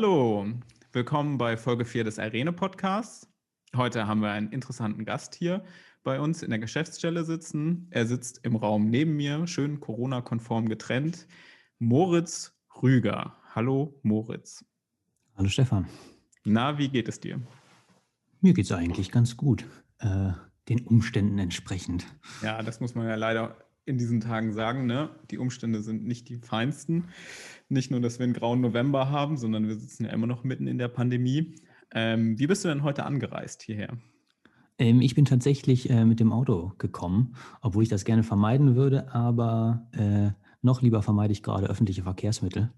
Hallo, willkommen bei Folge 4 des Irene Podcasts. Heute haben wir einen interessanten Gast hier bei uns in der Geschäftsstelle sitzen. Er sitzt im Raum neben mir, schön Corona-konform getrennt. Moritz Rüger. Hallo, Moritz. Hallo, Stefan. Na, wie geht es dir? Mir geht es eigentlich ganz gut, äh, den Umständen entsprechend. Ja, das muss man ja leider in diesen Tagen sagen. Ne? Die Umstände sind nicht die feinsten. Nicht nur, dass wir einen grauen November haben, sondern wir sitzen ja immer noch mitten in der Pandemie. Ähm, wie bist du denn heute angereist hierher? Ähm, ich bin tatsächlich äh, mit dem Auto gekommen, obwohl ich das gerne vermeiden würde, aber äh, noch lieber vermeide ich gerade öffentliche Verkehrsmittel.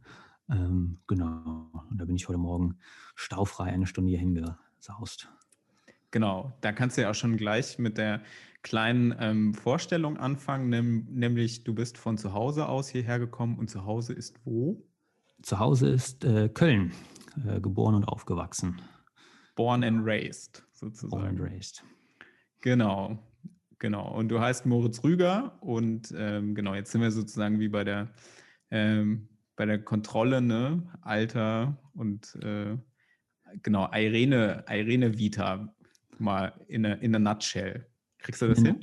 Ähm, genau, und da bin ich heute Morgen staufrei eine Stunde hier hingesaust. Genau, da kannst du ja auch schon gleich mit der kleinen ähm, Vorstellung anfangen, nehm, nämlich du bist von zu Hause aus hierher gekommen und zu Hause ist wo? Zu Hause ist äh, Köln, äh, geboren und aufgewachsen. Born and raised, sozusagen. Born and raised. Genau, genau. Und du heißt Moritz Rüger und ähm, genau, jetzt sind wir sozusagen wie bei der, ähm, bei der Kontrolle, ne? Alter und äh, genau, Irene, Irene Vita mal in a, in a nutshell. Kriegst du das hin?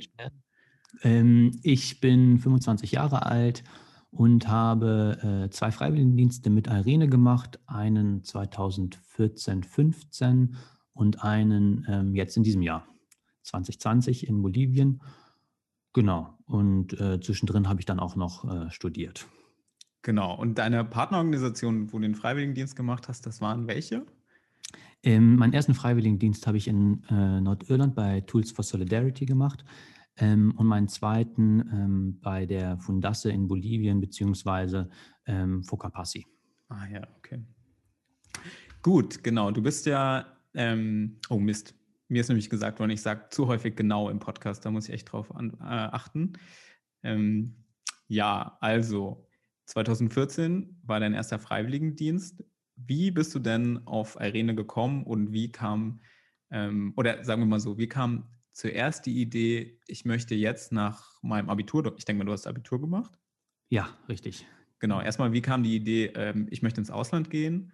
Ähm, ich bin 25 Jahre alt und habe äh, zwei Freiwilligendienste mit Irene gemacht, einen 2014, 15 und einen ähm, jetzt in diesem Jahr, 2020 in Bolivien. Genau. Und äh, zwischendrin habe ich dann auch noch äh, studiert. Genau. Und deine Partnerorganisation, wo du den Freiwilligendienst gemacht hast, das waren welche? Ähm, meinen ersten Freiwilligendienst habe ich in äh, Nordirland bei Tools for Solidarity gemacht ähm, und meinen zweiten ähm, bei der Fundasse in Bolivien beziehungsweise ähm, Focapassi. Ah ja, okay. Gut, genau. Du bist ja, ähm, oh Mist, mir ist nämlich gesagt worden, ich sage zu häufig genau im Podcast, da muss ich echt drauf an, äh, achten. Ähm, ja, also 2014 war dein erster Freiwilligendienst. Wie bist du denn auf Irene gekommen und wie kam, ähm, oder sagen wir mal so, wie kam zuerst die Idee, ich möchte jetzt nach meinem Abitur, ich denke mal, du hast Abitur gemacht? Ja, richtig. Genau, erstmal, wie kam die Idee, ähm, ich möchte ins Ausland gehen?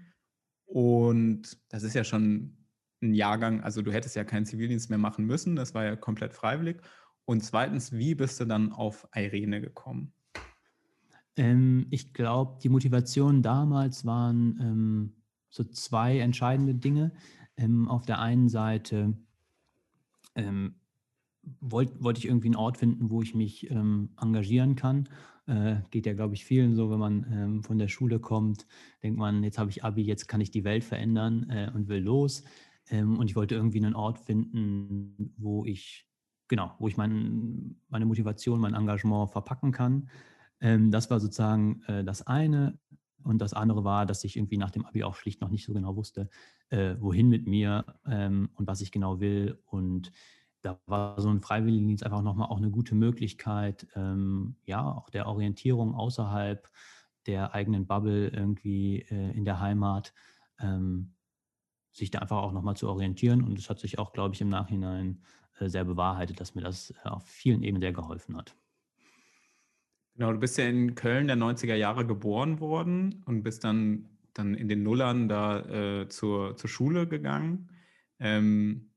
Und das ist ja schon ein Jahrgang, also du hättest ja keinen Zivildienst mehr machen müssen, das war ja komplett freiwillig. Und zweitens, wie bist du dann auf Irene gekommen? Ähm, ich glaube, die Motivation damals waren ähm, so zwei entscheidende Dinge. Ähm, auf der einen Seite ähm, wollte wollt ich irgendwie einen Ort finden, wo ich mich ähm, engagieren kann. Äh, geht ja, glaube ich, vielen so, wenn man ähm, von der Schule kommt, denkt man, jetzt habe ich Abi, jetzt kann ich die Welt verändern äh, und will los. und ich wollte irgendwie einen Ort finden, wo ich, genau, wo ich mein, meine Motivation, mein Engagement verpacken kann. Ähm, das war sozusagen äh, das eine. Und das andere war, dass ich irgendwie nach dem Abi auch schlicht noch nicht so genau wusste, äh, wohin mit mir ähm, und was ich genau will. Und da war so ein Freiwilligendienst einfach nochmal auch eine gute Möglichkeit, ähm, ja, auch der Orientierung außerhalb der eigenen Bubble irgendwie äh, in der Heimat, ähm, sich da einfach auch nochmal zu orientieren. Und es hat sich auch, glaube ich, im Nachhinein äh, sehr bewahrheitet, dass mir das äh, auf vielen Ebenen sehr geholfen hat. Genau, du bist ja in Köln der 90er Jahre geboren worden und bist dann, dann in den Nullern da äh, zur, zur Schule gegangen. Ähm,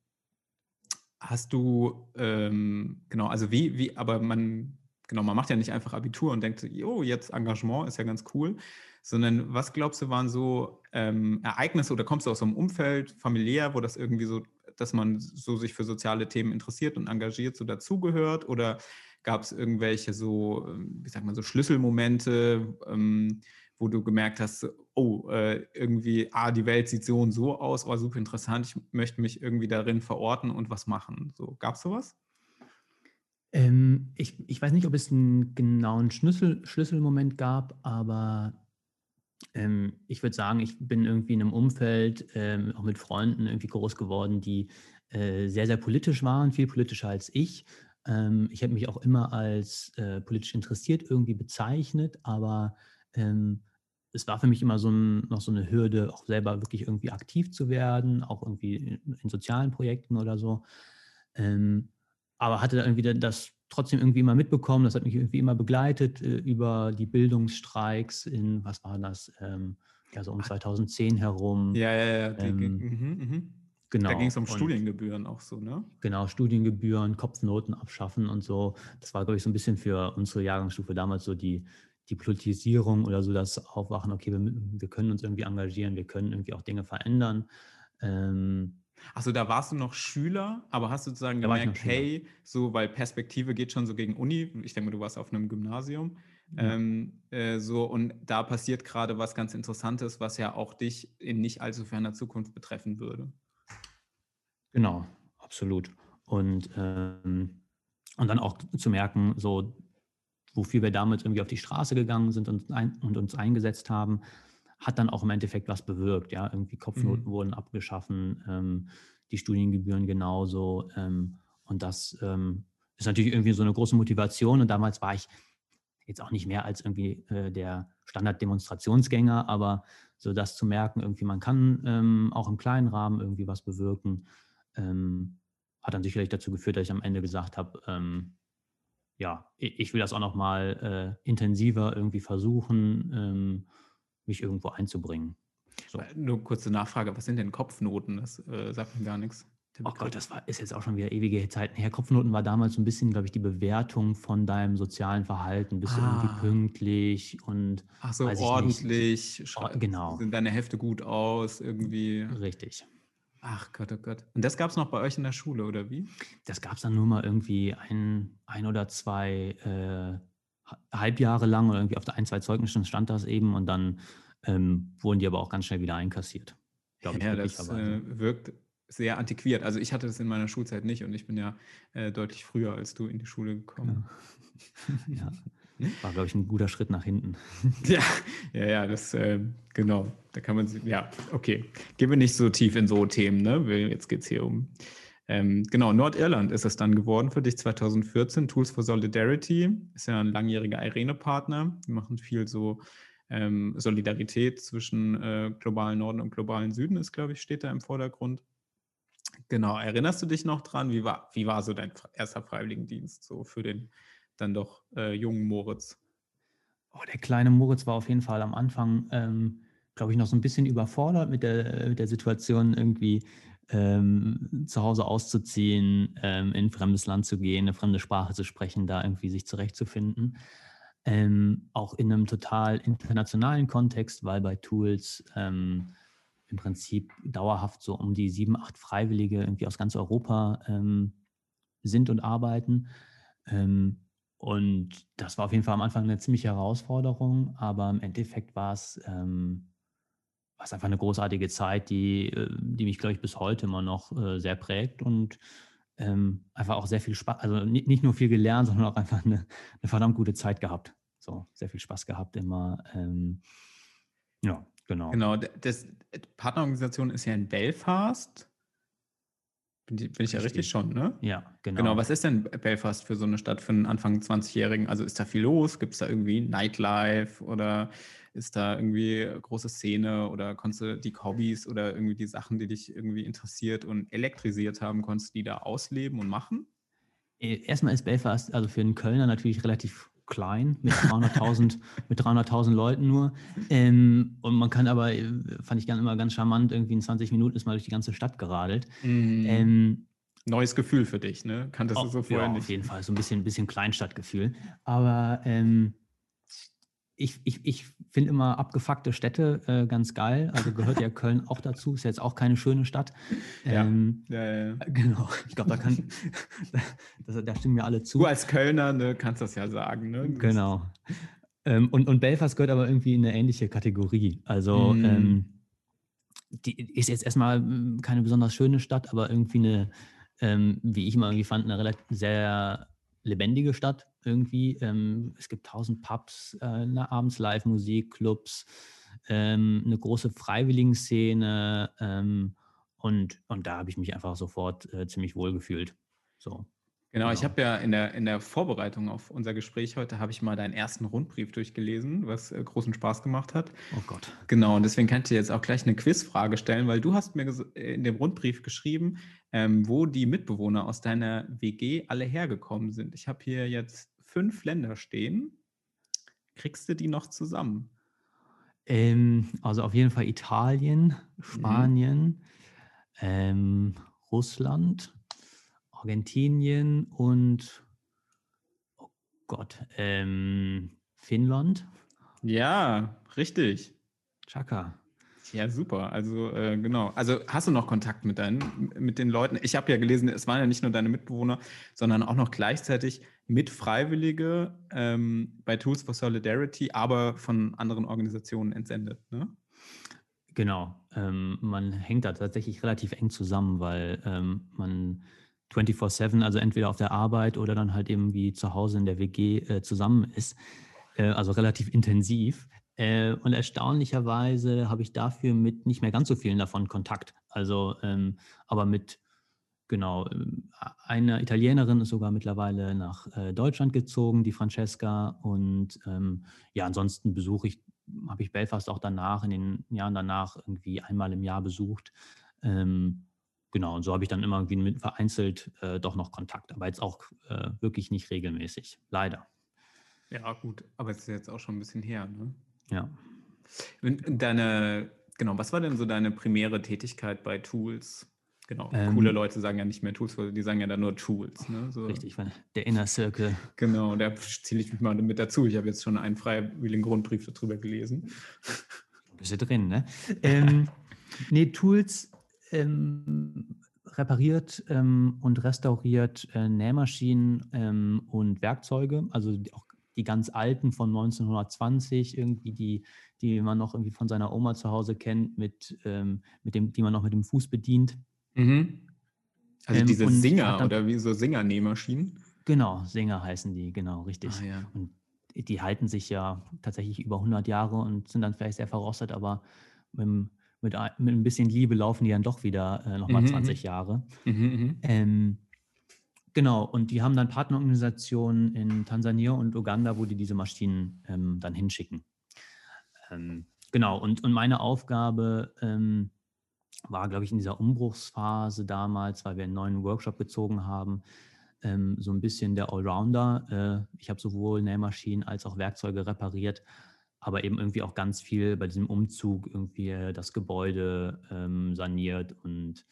hast du, ähm, genau, also wie, wie, aber man, genau, man macht ja nicht einfach Abitur und denkt, jo, jetzt Engagement ist ja ganz cool, sondern was glaubst du waren so ähm, Ereignisse oder kommst du aus so einem Umfeld familiär, wo das irgendwie so, dass man so sich für soziale Themen interessiert und engagiert, so dazugehört oder Gab es irgendwelche so, ähm, wie sagt man, so Schlüsselmomente, ähm, wo du gemerkt hast, oh, äh, irgendwie, ah, die Welt sieht so und so aus, oh, super interessant, ich möchte mich irgendwie darin verorten und was machen. So, gab es sowas? Ähm, ich, ich weiß nicht, ob es einen genauen Schlüssel, Schlüsselmoment gab, aber ähm, ich würde sagen, ich bin irgendwie in einem Umfeld, ähm, auch mit Freunden irgendwie groß geworden, die äh, sehr, sehr politisch waren, viel politischer als ich. Ähm, ich habe mich auch immer als äh, politisch interessiert irgendwie bezeichnet, aber ähm, es war für mich immer so ein, noch so eine Hürde, auch selber wirklich irgendwie aktiv zu werden, auch irgendwie in, in sozialen Projekten oder so. Ähm, aber hatte da irgendwie das trotzdem irgendwie immer mitbekommen, das hat mich irgendwie immer begleitet äh, über die Bildungsstreiks in, was war das, ähm, ja, so um 2010 herum. Ja, ja, ja. Die, ähm, mh, mh. Genau. Da ging es um Studiengebühren auch so, ne? Genau, Studiengebühren, Kopfnoten abschaffen und so. Das war, glaube ich, so ein bisschen für unsere Jahrgangsstufe damals so die, die Politisierung oder so das Aufwachen, okay, wir, wir können uns irgendwie engagieren, wir können irgendwie auch Dinge verändern. Ähm, Achso, da warst du noch Schüler, aber hast du sozusagen gemerkt, hey, so, weil Perspektive geht schon so gegen Uni, ich denke du warst auf einem Gymnasium, ja. ähm, äh, so, und da passiert gerade was ganz Interessantes, was ja auch dich in nicht allzu ferner Zukunft betreffen würde. Genau, absolut. Und, ähm, und dann auch zu merken, so, wofür wir damals irgendwie auf die Straße gegangen sind und, ein, und uns eingesetzt haben, hat dann auch im Endeffekt was bewirkt. Ja, irgendwie Kopfnoten mhm. wurden abgeschaffen, ähm, die Studiengebühren genauso. Ähm, und das ähm, ist natürlich irgendwie so eine große Motivation. Und damals war ich jetzt auch nicht mehr als irgendwie äh, der Standard-Demonstrationsgänger, aber so das zu merken, irgendwie man kann ähm, auch im kleinen Rahmen irgendwie was bewirken, ähm, hat dann sicherlich dazu geführt, dass ich am Ende gesagt habe, ähm, ja, ich will das auch nochmal äh, intensiver irgendwie versuchen mich irgendwo einzubringen. So. Äh, nur kurze Nachfrage, was sind denn Kopfnoten? Das äh, sagt mir gar nichts. Oh Gott, das war, ist jetzt auch schon wieder ewige Zeiten her. Kopfnoten war damals so ein bisschen, glaube ich, die Bewertung von deinem sozialen Verhalten. Bist ah. du irgendwie ah. pünktlich und Ach so, ordentlich. Genau. Sind deine Hefte gut aus, irgendwie. Richtig. Ach Gott, oh Gott. Und das gab es noch bei euch in der Schule, oder wie? Das gab es dann nur mal irgendwie ein, ein oder zwei äh, Halbjahre lang oder irgendwie auf der ein, zwei Zeugnissen stand das eben und dann ähm, wurden die aber auch ganz schnell wieder einkassiert. Ich, ja, das äh, wirkt sehr antiquiert. Also ich hatte das in meiner Schulzeit nicht und ich bin ja äh, deutlich früher als du in die Schule gekommen. Ja. ja. War, glaube ich, ein guter Schritt nach hinten. ja, ja, ja, das, äh, genau. Da kann man, ja, okay. Gehen wir nicht so tief in so Themen, ne? Jetzt geht es hier um ähm, genau, Nordirland ist es dann geworden für dich 2014. Tools for Solidarity ist ja ein langjähriger Irene-Partner. Die machen viel so ähm, Solidarität zwischen äh, globalen Norden und globalen Süden, ist, glaube ich, steht da im Vordergrund. Genau, erinnerst du dich noch dran? Wie war, wie war so dein erster Freiwilligendienst so für den dann doch äh, jungen Moritz? Oh, der kleine Moritz war auf jeden Fall am Anfang, ähm, glaube ich, noch so ein bisschen überfordert mit der, mit der Situation irgendwie ähm, zu Hause auszuziehen, ähm, in ein fremdes Land zu gehen, eine fremde Sprache zu sprechen, da irgendwie sich zurechtzufinden. Ähm, auch in einem total internationalen Kontext, weil bei Tools ähm, im Prinzip dauerhaft so um die sieben, acht Freiwillige irgendwie aus ganz Europa ähm, sind und arbeiten. Ähm, und das war auf jeden Fall am Anfang eine ziemliche Herausforderung, aber im Endeffekt war es es einfach eine großartige Zeit, die, äh, die mich, glaube ich, bis heute immer noch äh, sehr prägt und ähm, einfach auch sehr viel Spaß, also nicht, nicht nur viel gelernt, sondern auch einfach eine, eine verdammt gute Zeit gehabt. So, sehr viel Spaß gehabt immer. Ähm, ja, genau. Genau, das Partnerorganisation ist ja in Belfast. Bin, bin ich ja richtig schon, ne? Ja, genau. Genau, was ist denn Belfast für so eine Stadt für einen Anfang 20-Jährigen? Also ist da viel los? Gibt es da irgendwie Nightlife oder ist da irgendwie große Szene oder konntest du die Hobbys oder irgendwie die Sachen, die dich irgendwie interessiert und elektrisiert haben, konntest du die da ausleben und machen? Äh, erstmal ist Belfast, also für einen Kölner natürlich relativ klein, mit 300.000 mit 300.000 Leuten nur. Ähm, und man kann aber, fand ich dann immer ganz charmant, irgendwie in 20 Minuten ist mal durch die ganze Stadt geradelt. Mm. Ähm, Neues Gefühl für dich, ne? Kanntest du so vorher ja, nicht? Auf jeden Fall, so ein bisschen, bisschen Kleinstadtgefühl. Aber ähm, ich, ich, ich finde immer abgefuckte Städte äh, ganz geil. Also gehört ja Köln auch dazu. Ist jetzt auch keine schöne Stadt. Ähm, ja. Ja, ja, Genau. Ich glaube, da kann, da, da, stimmen wir alle zu. Du als Kölner ne, kannst das ja sagen. Ne? Genau. Ähm, und, und Belfast gehört aber irgendwie in eine ähnliche Kategorie. Also mm. ähm, die ist jetzt erstmal hm, keine besonders schöne Stadt, aber irgendwie eine, ähm, wie ich immer irgendwie fand, eine relativ sehr lebendige Stadt irgendwie. Ähm, es gibt tausend Pubs, äh, eine abends Live-Musik, Clubs, ähm, eine große Freiwilligenszene ähm, und, und da habe ich mich einfach sofort äh, ziemlich wohl gefühlt. So. Genau, genau, ich habe ja in der, in der Vorbereitung auf unser Gespräch heute, habe ich mal deinen ersten Rundbrief durchgelesen, was äh, großen Spaß gemacht hat. Oh Gott. Genau, und deswegen kann ich dir jetzt auch gleich eine Quizfrage stellen, weil du hast mir äh, in dem Rundbrief geschrieben, ähm, wo die Mitbewohner aus deiner WG alle hergekommen sind. Ich habe hier jetzt fünf Länder stehen. Kriegst du die noch zusammen? Ähm, also auf jeden Fall Italien, Spanien, mhm. ähm, Russland, Argentinien und oh Gott, ähm, Finnland. Ja, richtig. Chaka. Ja, super. Also äh, genau. Also hast du noch Kontakt mit deinen, mit den Leuten? Ich habe ja gelesen, es waren ja nicht nur deine Mitbewohner, sondern auch noch gleichzeitig Mitfreiwillige ähm, bei Tools for Solidarity, aber von anderen Organisationen entsendet. Ne? Genau. Ähm, man hängt da tatsächlich relativ eng zusammen, weil ähm, man 24/7, also entweder auf der Arbeit oder dann halt eben wie zu Hause in der WG äh, zusammen ist. Äh, also relativ intensiv. Äh, und erstaunlicherweise habe ich dafür mit nicht mehr ganz so vielen davon Kontakt. Also, ähm, aber mit, genau, ähm, einer Italienerin ist sogar mittlerweile nach äh, Deutschland gezogen, die Francesca. Und ähm, ja, ansonsten besuche ich, habe ich Belfast auch danach, in den Jahren danach irgendwie einmal im Jahr besucht. Ähm, genau, und so habe ich dann immer irgendwie mit vereinzelt äh, doch noch Kontakt, aber jetzt auch äh, wirklich nicht regelmäßig, leider. Ja, gut, aber es ist jetzt auch schon ein bisschen her, ne? Ja. Deine, genau, was war denn so deine primäre Tätigkeit bei Tools? Genau, ähm, coole Leute sagen ja nicht mehr Tools, die sagen ja dann nur Tools. Ne? So. Richtig, der Inner Circle. Genau, da zähle ich mich mal mit dazu. Ich habe jetzt schon einen freiwilligen Grundbrief darüber gelesen. Bist du drin, ne? ähm, nee, Tools ähm, repariert ähm, und restauriert äh, Nähmaschinen ähm, und Werkzeuge, also auch die ganz alten von 1920, irgendwie die, die man noch irgendwie von seiner Oma zu Hause kennt, mit, ähm, mit dem, die man noch mit dem Fuß bedient. Mhm. Also ähm, diese Singer dann, oder wie so Singer-Nähmaschinen? Genau, Singer heißen die, genau, richtig. Ah, ja. Und die halten sich ja tatsächlich über 100 Jahre und sind dann vielleicht sehr verrostet, aber mit, mit, mit ein bisschen Liebe laufen die dann doch wieder äh, nochmal mhm, 20 mhm. Jahre. Mhm, mhm, ähm, Genau, und die haben dann Partnerorganisationen in Tansania und Uganda, wo die diese Maschinen ähm, dann hinschicken. Ähm, genau, und, und meine Aufgabe ähm, war, glaube ich, in dieser Umbruchsphase damals, weil wir einen neuen Workshop gezogen haben, ähm, so ein bisschen der Allrounder. Äh, ich habe sowohl Nähmaschinen als auch Werkzeuge repariert, aber eben irgendwie auch ganz viel bei diesem Umzug irgendwie das Gebäude ähm, saniert und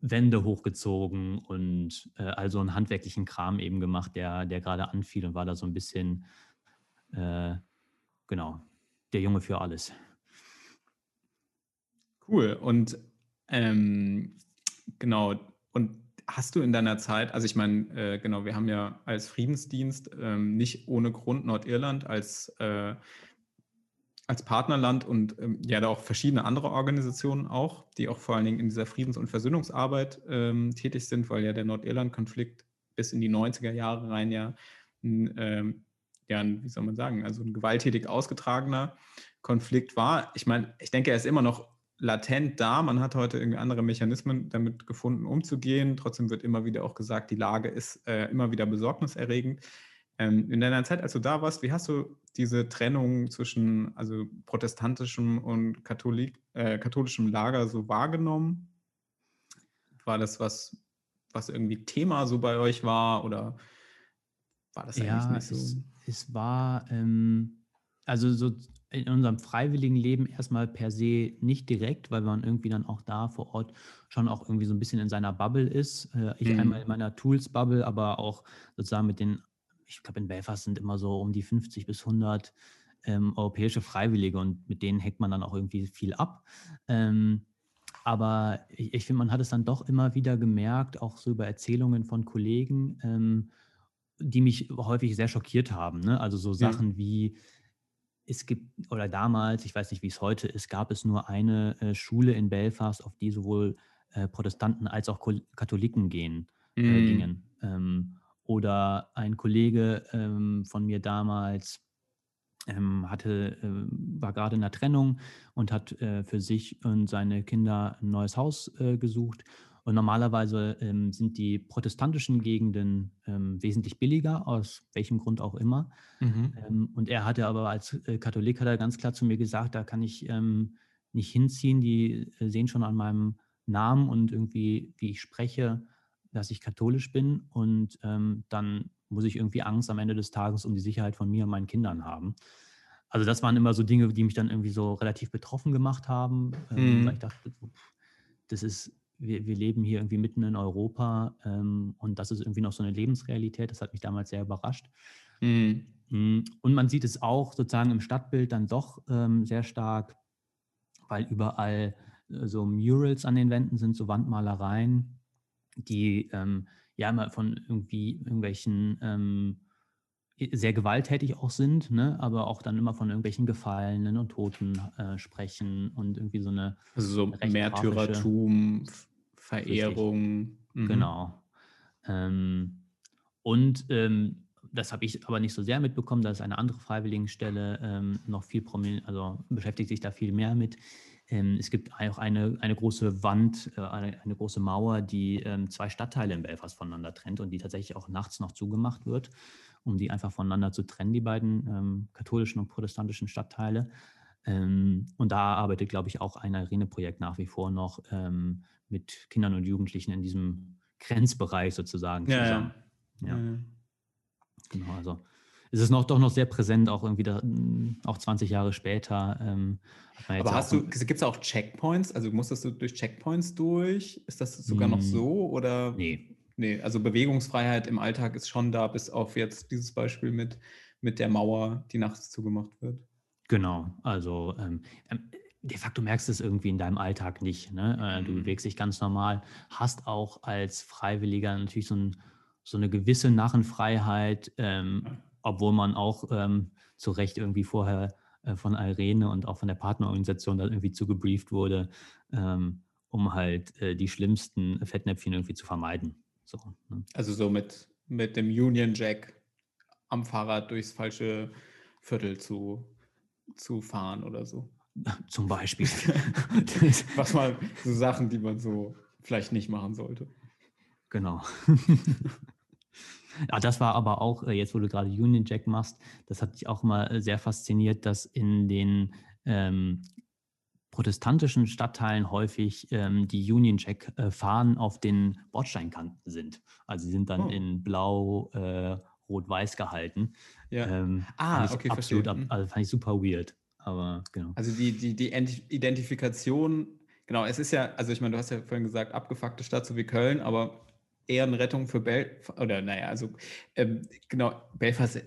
Wände hochgezogen und äh, also einen handwerklichen Kram eben gemacht, der, der gerade anfiel und war da so ein bisschen, äh, genau, der Junge für alles. Cool. Und ähm, genau, und hast du in deiner Zeit, also ich meine, äh, genau, wir haben ja als Friedensdienst ähm, nicht ohne Grund Nordirland als äh, als Partnerland und ähm, ja, da auch verschiedene andere Organisationen auch, die auch vor allen Dingen in dieser Friedens- und Versöhnungsarbeit ähm, tätig sind, weil ja der Nordirland-Konflikt bis in die 90er Jahre rein ja, ein, ähm, ja, ein, wie soll man sagen, also ein gewalttätig ausgetragener Konflikt war. Ich meine, ich denke, er ist immer noch latent da. Man hat heute irgendwie andere Mechanismen damit gefunden, umzugehen. Trotzdem wird immer wieder auch gesagt, die Lage ist äh, immer wieder besorgniserregend. Ähm, in deiner Zeit, als du da warst, wie hast du diese Trennung zwischen also protestantischem und Katholik, äh, katholischem Lager so wahrgenommen? War das was, was irgendwie Thema so bei euch war oder war das eigentlich ja, nicht so? Es, es war ähm, also so in unserem freiwilligen Leben erstmal per se nicht direkt, weil man irgendwie dann auch da vor Ort schon auch irgendwie so ein bisschen in seiner Bubble ist. Äh, ich mhm. einmal in meiner Tools-Bubble, aber auch sozusagen mit den ich glaube, in Belfast sind immer so um die 50 bis 100 ähm, europäische Freiwillige und mit denen hängt man dann auch irgendwie viel ab. Ähm, aber ich, ich finde, man hat es dann doch immer wieder gemerkt, auch so über Erzählungen von Kollegen, ähm, die mich häufig sehr schockiert haben. Ne? Also so Sachen ja. wie, es gibt, oder damals, ich weiß nicht, wie es heute ist, gab es nur eine äh, Schule in Belfast, auf die sowohl äh, Protestanten als auch Katholiken gehen, äh, mm. gingen. Ähm, oder ein Kollege ähm, von mir damals ähm, hatte, äh, war gerade in der Trennung und hat äh, für sich und seine Kinder ein neues Haus äh, gesucht. Und normalerweise ähm, sind die protestantischen Gegenden ähm, wesentlich billiger, aus welchem Grund auch immer. Mhm. Ähm, und er hatte aber als äh, Katholik hat er ganz klar zu mir gesagt, da kann ich ähm, nicht hinziehen. Die äh, sehen schon an meinem Namen und irgendwie, wie ich spreche, dass ich katholisch bin und ähm, dann muss ich irgendwie Angst am Ende des Tages um die Sicherheit von mir und meinen Kindern haben. also das waren immer so Dinge, die mich dann irgendwie so relativ betroffen gemacht haben, ähm, Mhm. weil ich dachte, das ist, wir, wir leben hier irgendwie mitten in Europa ähm, und das ist irgendwie noch so eine Lebensrealität. Das hat mich damals sehr überrascht. Mhm. Mm, Und man sieht es auch sozusagen im Stadtbild dann doch ähm, sehr stark, weil überall äh, so Murals an den Wänden sind, so Wandmalereien, die ähm, ja immer von irgendwie irgendwelchen ähm, sehr gewalttätig auch sind, ne? aber auch dann immer von irgendwelchen Gefallenen und Toten äh, sprechen und irgendwie so eine, Also so Märtyrertum, Verehrung. Mhm. genau. Ähm, und ähm, das habe ich aber nicht so sehr mitbekommen, da ist eine andere Freiwilligenstelle ähm, noch viel prominent, also beschäftigt sich da viel mehr mit. Ähm, es gibt auch eine, eine große Wand, äh, eine, eine große Mauer, die ähm, zwei Stadtteile in Belfast voneinander trennt und die tatsächlich auch nachts noch zugemacht wird, um die einfach voneinander zu trennen, die beiden ähm, katholischen und protestantischen Stadtteile. Ähm, und da arbeitet, glaube ich, auch ein Irene-Projekt nach wie vor noch ähm, mit Kindern und Jugendlichen in diesem Grenzbereich sozusagen Ja, zusammen. ja. Ja. Genau, also es ist noch doch noch sehr präsent, auch irgendwie da, mh, auch 20 Jahre später. Ähm, Aber hast du, gibt es auch Checkpoints? Also musstest du durch Checkpoints durch? Ist das sogar noch Mm, so? Oder? Nee, Nee, also Bewegungsfreiheit im Alltag ist schon da, bis auf jetzt dieses Beispiel mit, mit der Mauer, die nachts zugemacht wird. Genau. Also ähm, ähm, de facto merkst du es irgendwie in deinem Alltag nicht. Ne? Äh, du Mhm. bewegst dich ganz normal, hast auch als Freiwilliger natürlich so, ein, so eine gewisse Narrenfreiheit, ähm, obwohl man auch ähm, zu Recht irgendwie vorher äh, von Irene und auch von der Partnerorganisation da irgendwie zugebrieft wurde, ähm, um halt äh, die schlimmsten Fettnäpfchen irgendwie zu vermeiden. So, ne? Also so mit, mit dem Union Jack am Fahrrad durchs falsche Viertel zu, zu fahren oder so. Zum Beispiel. Was mal so Sachen, die man so vielleicht nicht machen sollte. Genau. ja, das war aber auch, äh, jetzt wo du gerade Union Jack machst, das hat dich auch mal äh, sehr fasziniert, dass in den ähm, protestantischen Stadtteilen häufig ähm, die Union Jack äh, Fahnen auf den Bordsteinkanten sind. Also sie sind dann Oh. in blau, äh, rot-weiß gehalten. Ja. Ähm, Ah, okay, absolut, verstehe. Mhm. also fand ich super weird. Aber genau. Also die, die, die Ent- Identifikation, genau, es ist ja, also ich meine, du hast ja vorhin gesagt, abgefuckte Stadt so wie Köln, aber Ehrenrettung für Belfast, oder naja, also ähm, genau, Belfast,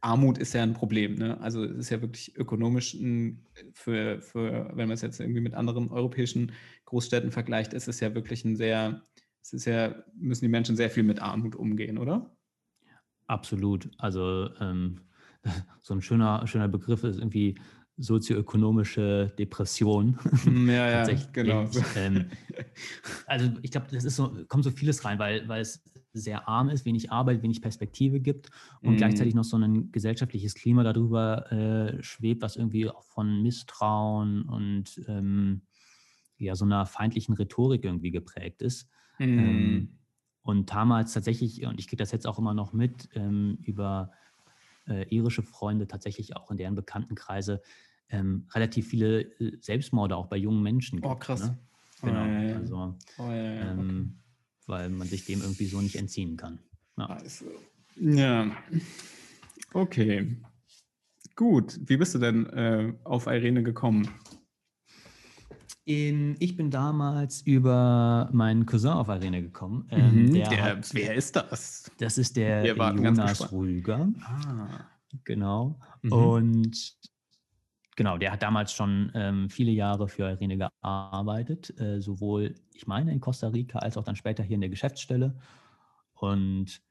Armut ist ja ein Problem, ne? Also es ist ja wirklich ökonomisch ein, für, für, wenn man es jetzt irgendwie mit anderen europäischen Großstädten vergleicht, ist es ja wirklich ein sehr, es ist ja, müssen die Menschen sehr viel mit Armut umgehen, oder? Absolut. Also ähm, so ein schöner, schöner Begriff ist irgendwie sozioökonomische Depression. Hm, Ja, ja, Tatsächlich. genau. Ähm, also ich glaube, das ist so, kommt so vieles rein, weil, weil es sehr arm ist, wenig Arbeit, wenig Perspektive gibt und Mhm. gleichzeitig noch so ein gesellschaftliches Klima darüber äh, schwebt, was irgendwie auch von Misstrauen und ähm, ja, so einer feindlichen Rhetorik irgendwie geprägt ist. Mhm. Ähm, und damals tatsächlich, und ich kriege das jetzt auch immer noch mit, ähm, über äh, irische Freunde, tatsächlich auch in deren Bekanntenkreise, ähm, relativ viele äh, Selbstmorde auch bei jungen Menschen Oh, gibt. krass. Ne? Oh, Genau. ja, ja, ja. Also, Oh, ja, ja, okay. ähm, weil man sich dem irgendwie so nicht entziehen kann. Ja. Also, ja. Okay. Gut. Wie bist du denn äh, auf Irene gekommen? In, ich bin damals über meinen Cousin auf Arena gekommen. Ähm, der der, hat, wer ist das? das ist der Jonas. Rüger. Ah. Genau. Mhm. Und genau, der hat damals schon ähm, viele Jahre für Irene gearbeitet, äh, sowohl, ich meine, in Costa Rica als auch dann später hier in der Geschäftsstelle. Und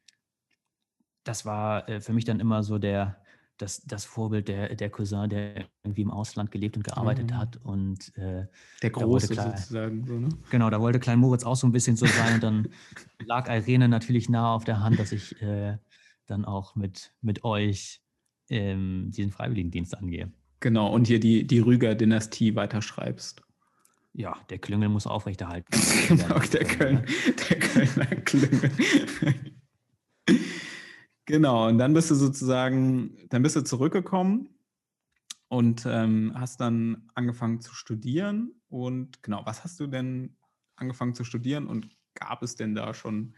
das war äh, für mich dann immer so der, das, das Vorbild der, der Cousin, der irgendwie im Ausland gelebt und gearbeitet Mhm. hat. Und äh, Der Große klar. sozusagen. So, ne? genau, da wollte Klein Moritz auch so ein bisschen so sein. Und dann lag Irene natürlich nahe auf der Hand, dass ich äh, dann auch mit, mit euch ähm, diesen Freiwilligendienst angehe. Genau. Und hier die, die Rüger-Dynastie weiterschreibst. Ja, der Klüngel muss aufrechterhalten. genau, der, Köln, der Kölner Klüngel. Genau, und dann bist du sozusagen, dann bist du zurückgekommen und ähm, hast dann angefangen zu studieren. Und genau, was hast du denn angefangen zu studieren und gab es denn da schon,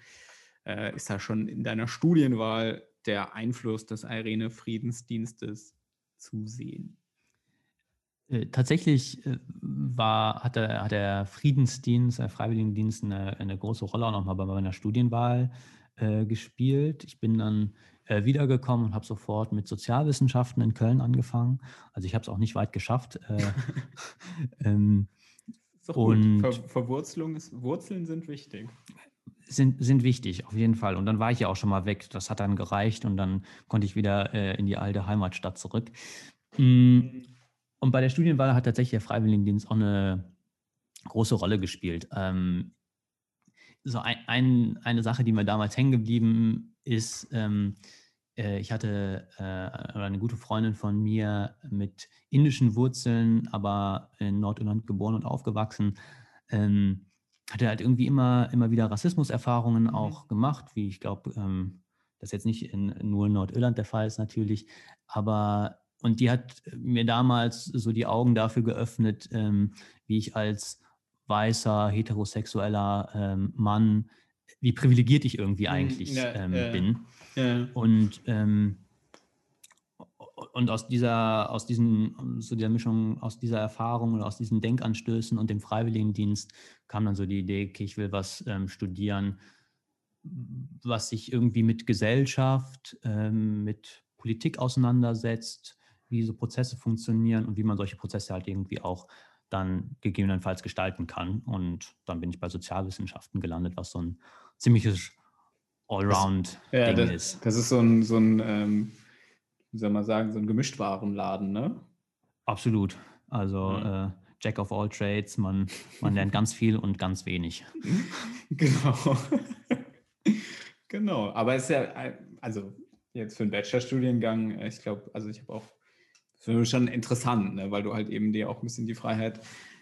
äh, ist da schon in deiner Studienwahl der Einfluss des Irene-Friedensdienstes zusehen? Äh, tatsächlich äh, war, hat, der, hat der Friedensdienst, der Freiwilligendienst eine, eine große Rolle auch nochmal bei meiner Studienwahl äh, gespielt. Ich bin dann äh, wiedergekommen und habe sofort mit Sozialwissenschaften in Köln angefangen. Also ich habe es auch nicht weit geschafft. Äh, ähm, und Ver Verwurzelung ist, Wurzeln sind wichtig. Sind, sind wichtig, auf jeden Fall. Und dann war ich ja auch schon mal weg. Das hat dann gereicht und dann konnte ich wieder äh, in die alte Heimatstadt zurück. Mhm und bei der Studienwahl hat tatsächlich der Freiwilligendienst auch eine große Rolle gespielt. Ähm, so ein, ein, eine Sache, die mir damals hängen geblieben ist, ähm, äh, ich hatte äh, eine gute Freundin von mir mit indischen Wurzeln, aber in Nordirland geboren und aufgewachsen, ähm, hatte halt irgendwie immer, immer wieder Rassismuserfahrungen mhm. auch gemacht, wie ich glaube, ähm, das jetzt nicht in, nur in Nordirland der Fall ist natürlich, aber und die hat mir damals so die Augen dafür geöffnet, ähm, wie ich als weißer, heterosexueller ähm, Mann, wie privilegiert ich irgendwie hm, eigentlich ja, ähm, ja, bin. Ja. Und, ähm, und aus dieser, aus diesen, so dieser Mischung, aus dieser Erfahrung oder aus diesen Denkanstößen und dem Freiwilligendienst kam dann so die Idee, okay, ich will was ähm, studieren, was sich irgendwie mit Gesellschaft, ähm, mit Politik auseinandersetzt, wie so Prozesse funktionieren und wie man solche Prozesse halt irgendwie auch dann gegebenenfalls gestalten kann. Und dann bin ich bei Sozialwissenschaften gelandet, was so ein ziemliches Allround-Ding ja, das, ist. Das ist so ein, so ein ähm, wie soll man sagen, so ein Gemischtwarenladen, ne? Absolut. Also mhm. äh, Jack of all trades, man, man lernt ganz viel und ganz wenig. Genau. genau. Aber es ist ja, äh, also jetzt für einen Bachelorstudiengang, äh, ich glaube, also ich habe auch schon interessant, ne? weil du halt eben dir auch ein bisschen die Freiheit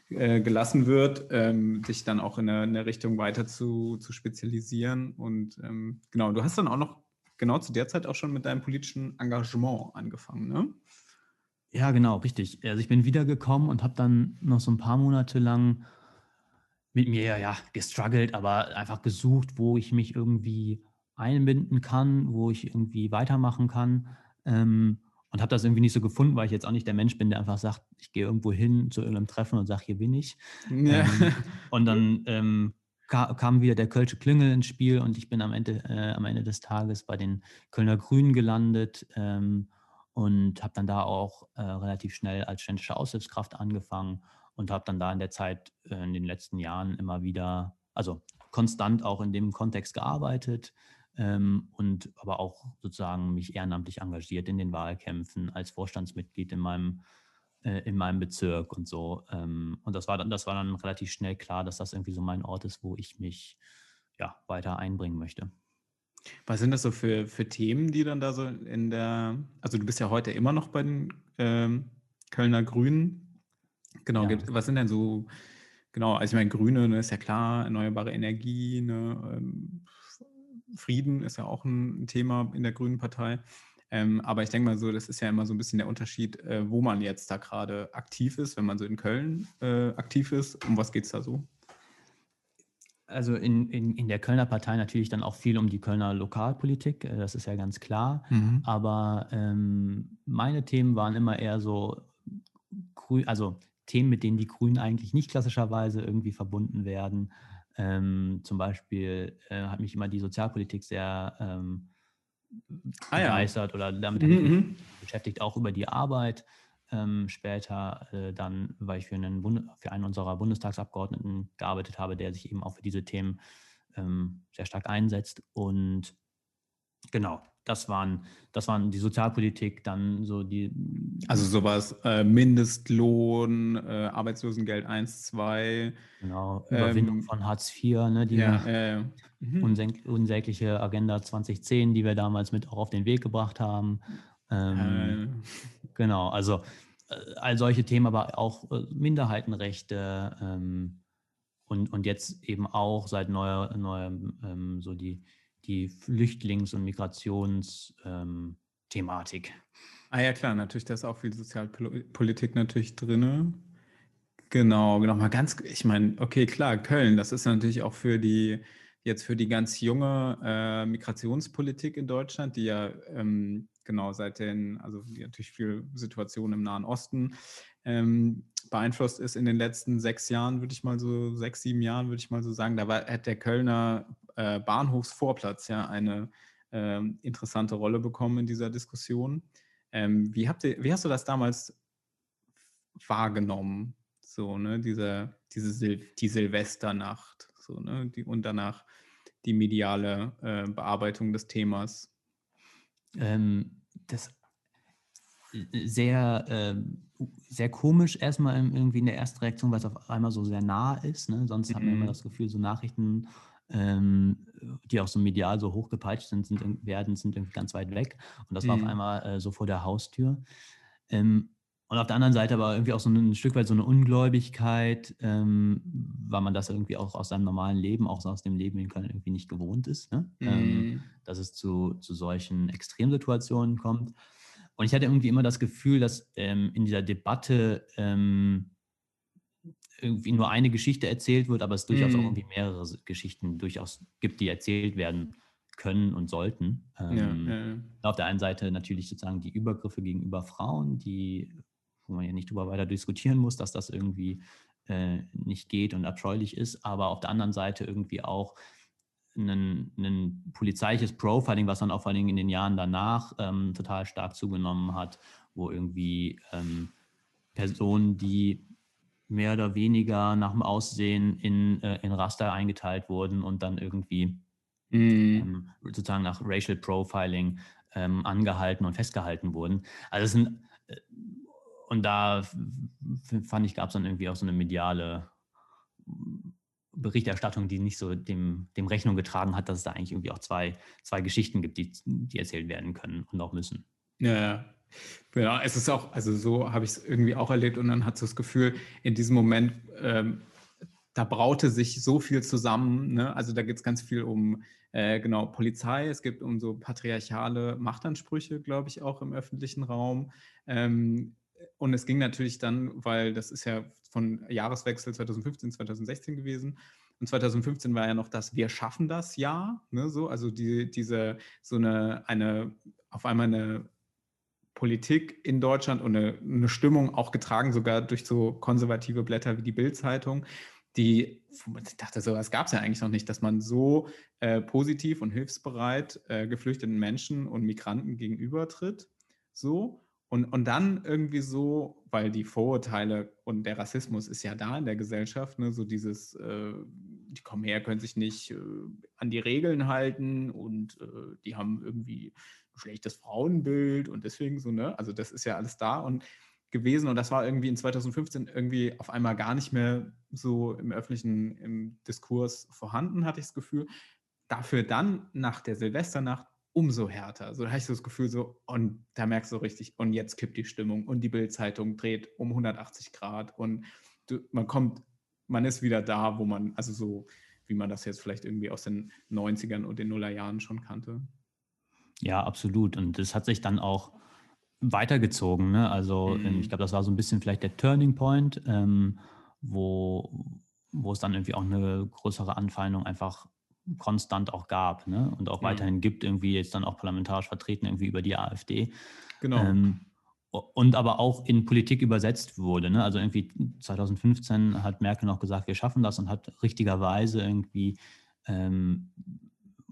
äh, gelassen wird, ähm, dich dann auch in eine, Richtung weiter zu, zu spezialisieren. Und ähm, genau, du hast dann auch noch genau zu der Zeit auch schon mit deinem politischen Engagement angefangen, ne? Ja, genau, richtig. Also ich bin wiedergekommen und habe dann noch so ein paar Monate lang mit mir ja gestruggelt, aber einfach gesucht, wo ich mich irgendwie einbinden kann, wo ich irgendwie weitermachen kann. Ähm, und habe das irgendwie nicht so gefunden, weil ich jetzt auch nicht der Mensch bin, der einfach sagt, ich gehe irgendwo hin zu irgendeinem Treffen und sage, hier bin ich. Ja. Ähm, und dann ähm, kam wieder der Kölsche Klüngel ins Spiel und ich bin am Ende, äh, am Ende des Tages bei den Kölner Grünen gelandet ähm, und habe dann da auch äh, relativ schnell als ständische Aushilfskraft angefangen und habe dann da in der Zeit äh, in den letzten Jahren immer wieder, also konstant auch in dem Kontext gearbeitet, ähm, und aber auch sozusagen mich ehrenamtlich engagiert in den Wahlkämpfen als Vorstandsmitglied in meinem, äh, in meinem Bezirk und so. Ähm, und das war, dann, das war dann relativ schnell klar, dass das irgendwie so mein Ort ist, wo ich mich ja, weiter einbringen möchte. Was sind das so für, für Themen, die dann da so in der, also du bist ja heute immer noch bei den ähm, Kölner Grünen. Genau, ja. was sind denn so, genau, also ich meine, Grüne ne, ist ja klar, erneuerbare Energie, ne, ähm, Frieden ist ja auch ein Thema in der Grünen Partei. Ähm, aber ich denke mal so, das ist ja immer so ein bisschen der Unterschied, äh, wo man jetzt da gerade aktiv ist, wenn man so in Köln äh, aktiv ist. Um was geht es da so? Also in, in, in der Kölner Partei natürlich dann auch viel um die Kölner Lokalpolitik, äh, das ist ja ganz klar. Mhm. Aber ähm, meine Themen waren immer eher so, also Themen, mit denen die Grünen eigentlich nicht klassischerweise irgendwie verbunden werden. Ähm, zum Beispiel äh, hat mich immer die Sozialpolitik sehr ähm, ah, begeistert ja. oder damit mhm, mhm. beschäftigt, auch über die Arbeit. Ähm, später äh, dann, weil ich für einen, Bund für einen unserer Bundestagsabgeordneten gearbeitet habe, der sich eben auch für diese Themen ähm, sehr stark einsetzt. Und genau, das waren, das waren die Sozialpolitik, dann so die. Also sowas, äh, Mindestlohn, äh, Arbeitslosengeld 1, 2. Genau, Überwindung ähm, von Hartz IV, ne, die ja, äh, unsägliche Agenda 2010, die wir damals mit auch auf den Weg gebracht haben. Ähm, genau, also äh, all solche Themen, aber auch äh, Minderheitenrechte ähm, und, und jetzt eben auch seit neuer, neuem ähm, so die die Flüchtlings- und Migrationsthematik. Ah ja, klar, natürlich, da ist auch viel Sozialpolitik natürlich drin. Genau, genau. Mal ganz, ich meine, okay, klar, Köln, das ist natürlich auch für die, jetzt für die ganz junge äh, Migrationspolitik in Deutschland, die ja ähm, genau, seit den, also natürlich viel Situation im Nahen Osten ähm, beeinflusst ist in den letzten sechs Jahren, würde ich mal so, sechs, sieben Jahren, würde ich mal so sagen. Da war, hat der Kölner äh, Bahnhofsvorplatz ja eine äh, interessante Rolle bekommen in dieser Diskussion. Ähm, wie, habt ihr, wie hast du das damals wahrgenommen? So, ne, diese, diese Sil die Silvesternacht, so, ne, die, und danach die mediale äh, Bearbeitung des Themas. Ähm, das sehr, äh, sehr komisch erstmal irgendwie in der ersten Reaktion, weil es auf einmal so sehr nah ist. Ne? Sonst mhm. hat man immer mhm. das Gefühl, so Nachrichten, ähm, die auch so medial so hochgepeitscht sind, sind werden, sind irgendwie ganz weit weg. Und das mhm. war auf mhm. einmal äh, so vor der Haustür. Ähm, und auf der anderen Seite aber irgendwie auch so ein, Stück weit so eine Ungläubigkeit, ähm, weil man das irgendwie auch aus seinem normalen Leben, auch aus dem Leben in Köln irgendwie nicht gewohnt ist, ne? Ähm, mhm. dass es zu, zu solchen Extremsituationen kommt. Und ich hatte irgendwie immer das Gefühl, dass ähm, in dieser Debatte ähm, irgendwie nur eine Geschichte erzählt wird, aber es durchaus mm. auch mhm. irgendwie mehrere Geschichten durchaus gibt, die erzählt werden können und sollten. Ähm, ja, ja, ja. Auf der einen Seite natürlich sozusagen die Übergriffe gegenüber Frauen, die, wo man ja nicht drüber weiter diskutieren muss, dass das irgendwie äh, nicht geht und abscheulich ist, aber auf der anderen Seite irgendwie auch ein, ein polizeiliches Profiling, was dann auch vor allem in den Jahren danach ähm, total stark zugenommen hat, wo irgendwie ähm, Personen, die mehr oder weniger nach dem Aussehen in, äh, in Raster eingeteilt wurden und dann irgendwie mhm. ähm, sozusagen nach Racial Profiling ähm, angehalten und festgehalten wurden. Also es sind, äh, und da fand ich, gab es dann irgendwie auch so eine mediale Berichterstattung, die nicht so dem, dem Rechnung getragen hat, dass es da eigentlich irgendwie auch zwei, zwei Geschichten gibt, die, die erzählt werden können und auch müssen. Ja, ja, es ist auch, also so habe ich es irgendwie auch erlebt und dann hat so das Gefühl, in diesem Moment, ähm, da braute sich so viel zusammen. Ne? Also da geht es ganz viel um äh, genau Polizei, es gibt um so patriarchale Machtansprüche, glaube ich, auch im öffentlichen Raum. Ähm, und es ging natürlich dann, weil das ist ja von Jahreswechsel 2015, 2016 gewesen. Und 2015 war ja noch das Wir schaffen das Jahr, ne, so, also die, diese, so eine, eine, auf einmal eine Politik in Deutschland und eine, eine Stimmung auch getragen, sogar durch so konservative Blätter wie die Bild-Zeitung, die, ich dachte, sowas gab es ja eigentlich noch nicht, dass man so äh, positiv und hilfsbereit äh, geflüchteten Menschen und Migranten gegenübertritt. So. Und, und dann irgendwie so, weil die Vorurteile und der Rassismus ist ja da in der Gesellschaft, ne, so dieses, äh, die kommen her, können sich nicht äh, an die Regeln halten und äh, die haben irgendwie schlechtes Frauenbild und deswegen so, ne? Also das ist ja alles da und gewesen und das war irgendwie in 2015 irgendwie auf einmal gar nicht mehr so im öffentlichen im Diskurs vorhanden, hatte ich das Gefühl. Dafür dann nach der Silvesternacht umso härter. So da habe ich so das Gefühl, so, und da merkst du richtig, und jetzt kippt die Stimmung und die Bildzeitung dreht um 180 Grad und du, man kommt, man ist wieder da, wo man, also so, wie man das jetzt vielleicht irgendwie aus den 90ern und den Nullerjahren schon kannte. Ja, absolut. Und das hat sich dann auch weitergezogen. Ne? Also ähm, mhm. ich glaube, das war so ein bisschen vielleicht der Turning Point, ähm, wo, wo es dann irgendwie auch eine größere Anfeindung einfach konstant auch gab ne? und auch mhm. weiterhin gibt, irgendwie jetzt dann auch parlamentarisch vertreten, irgendwie über die AfD. Genau. Ähm, und aber auch in Politik übersetzt wurde. Ne? Also irgendwie 2015 hat Merkel noch gesagt, wir schaffen das und hat richtigerweise irgendwie ähm,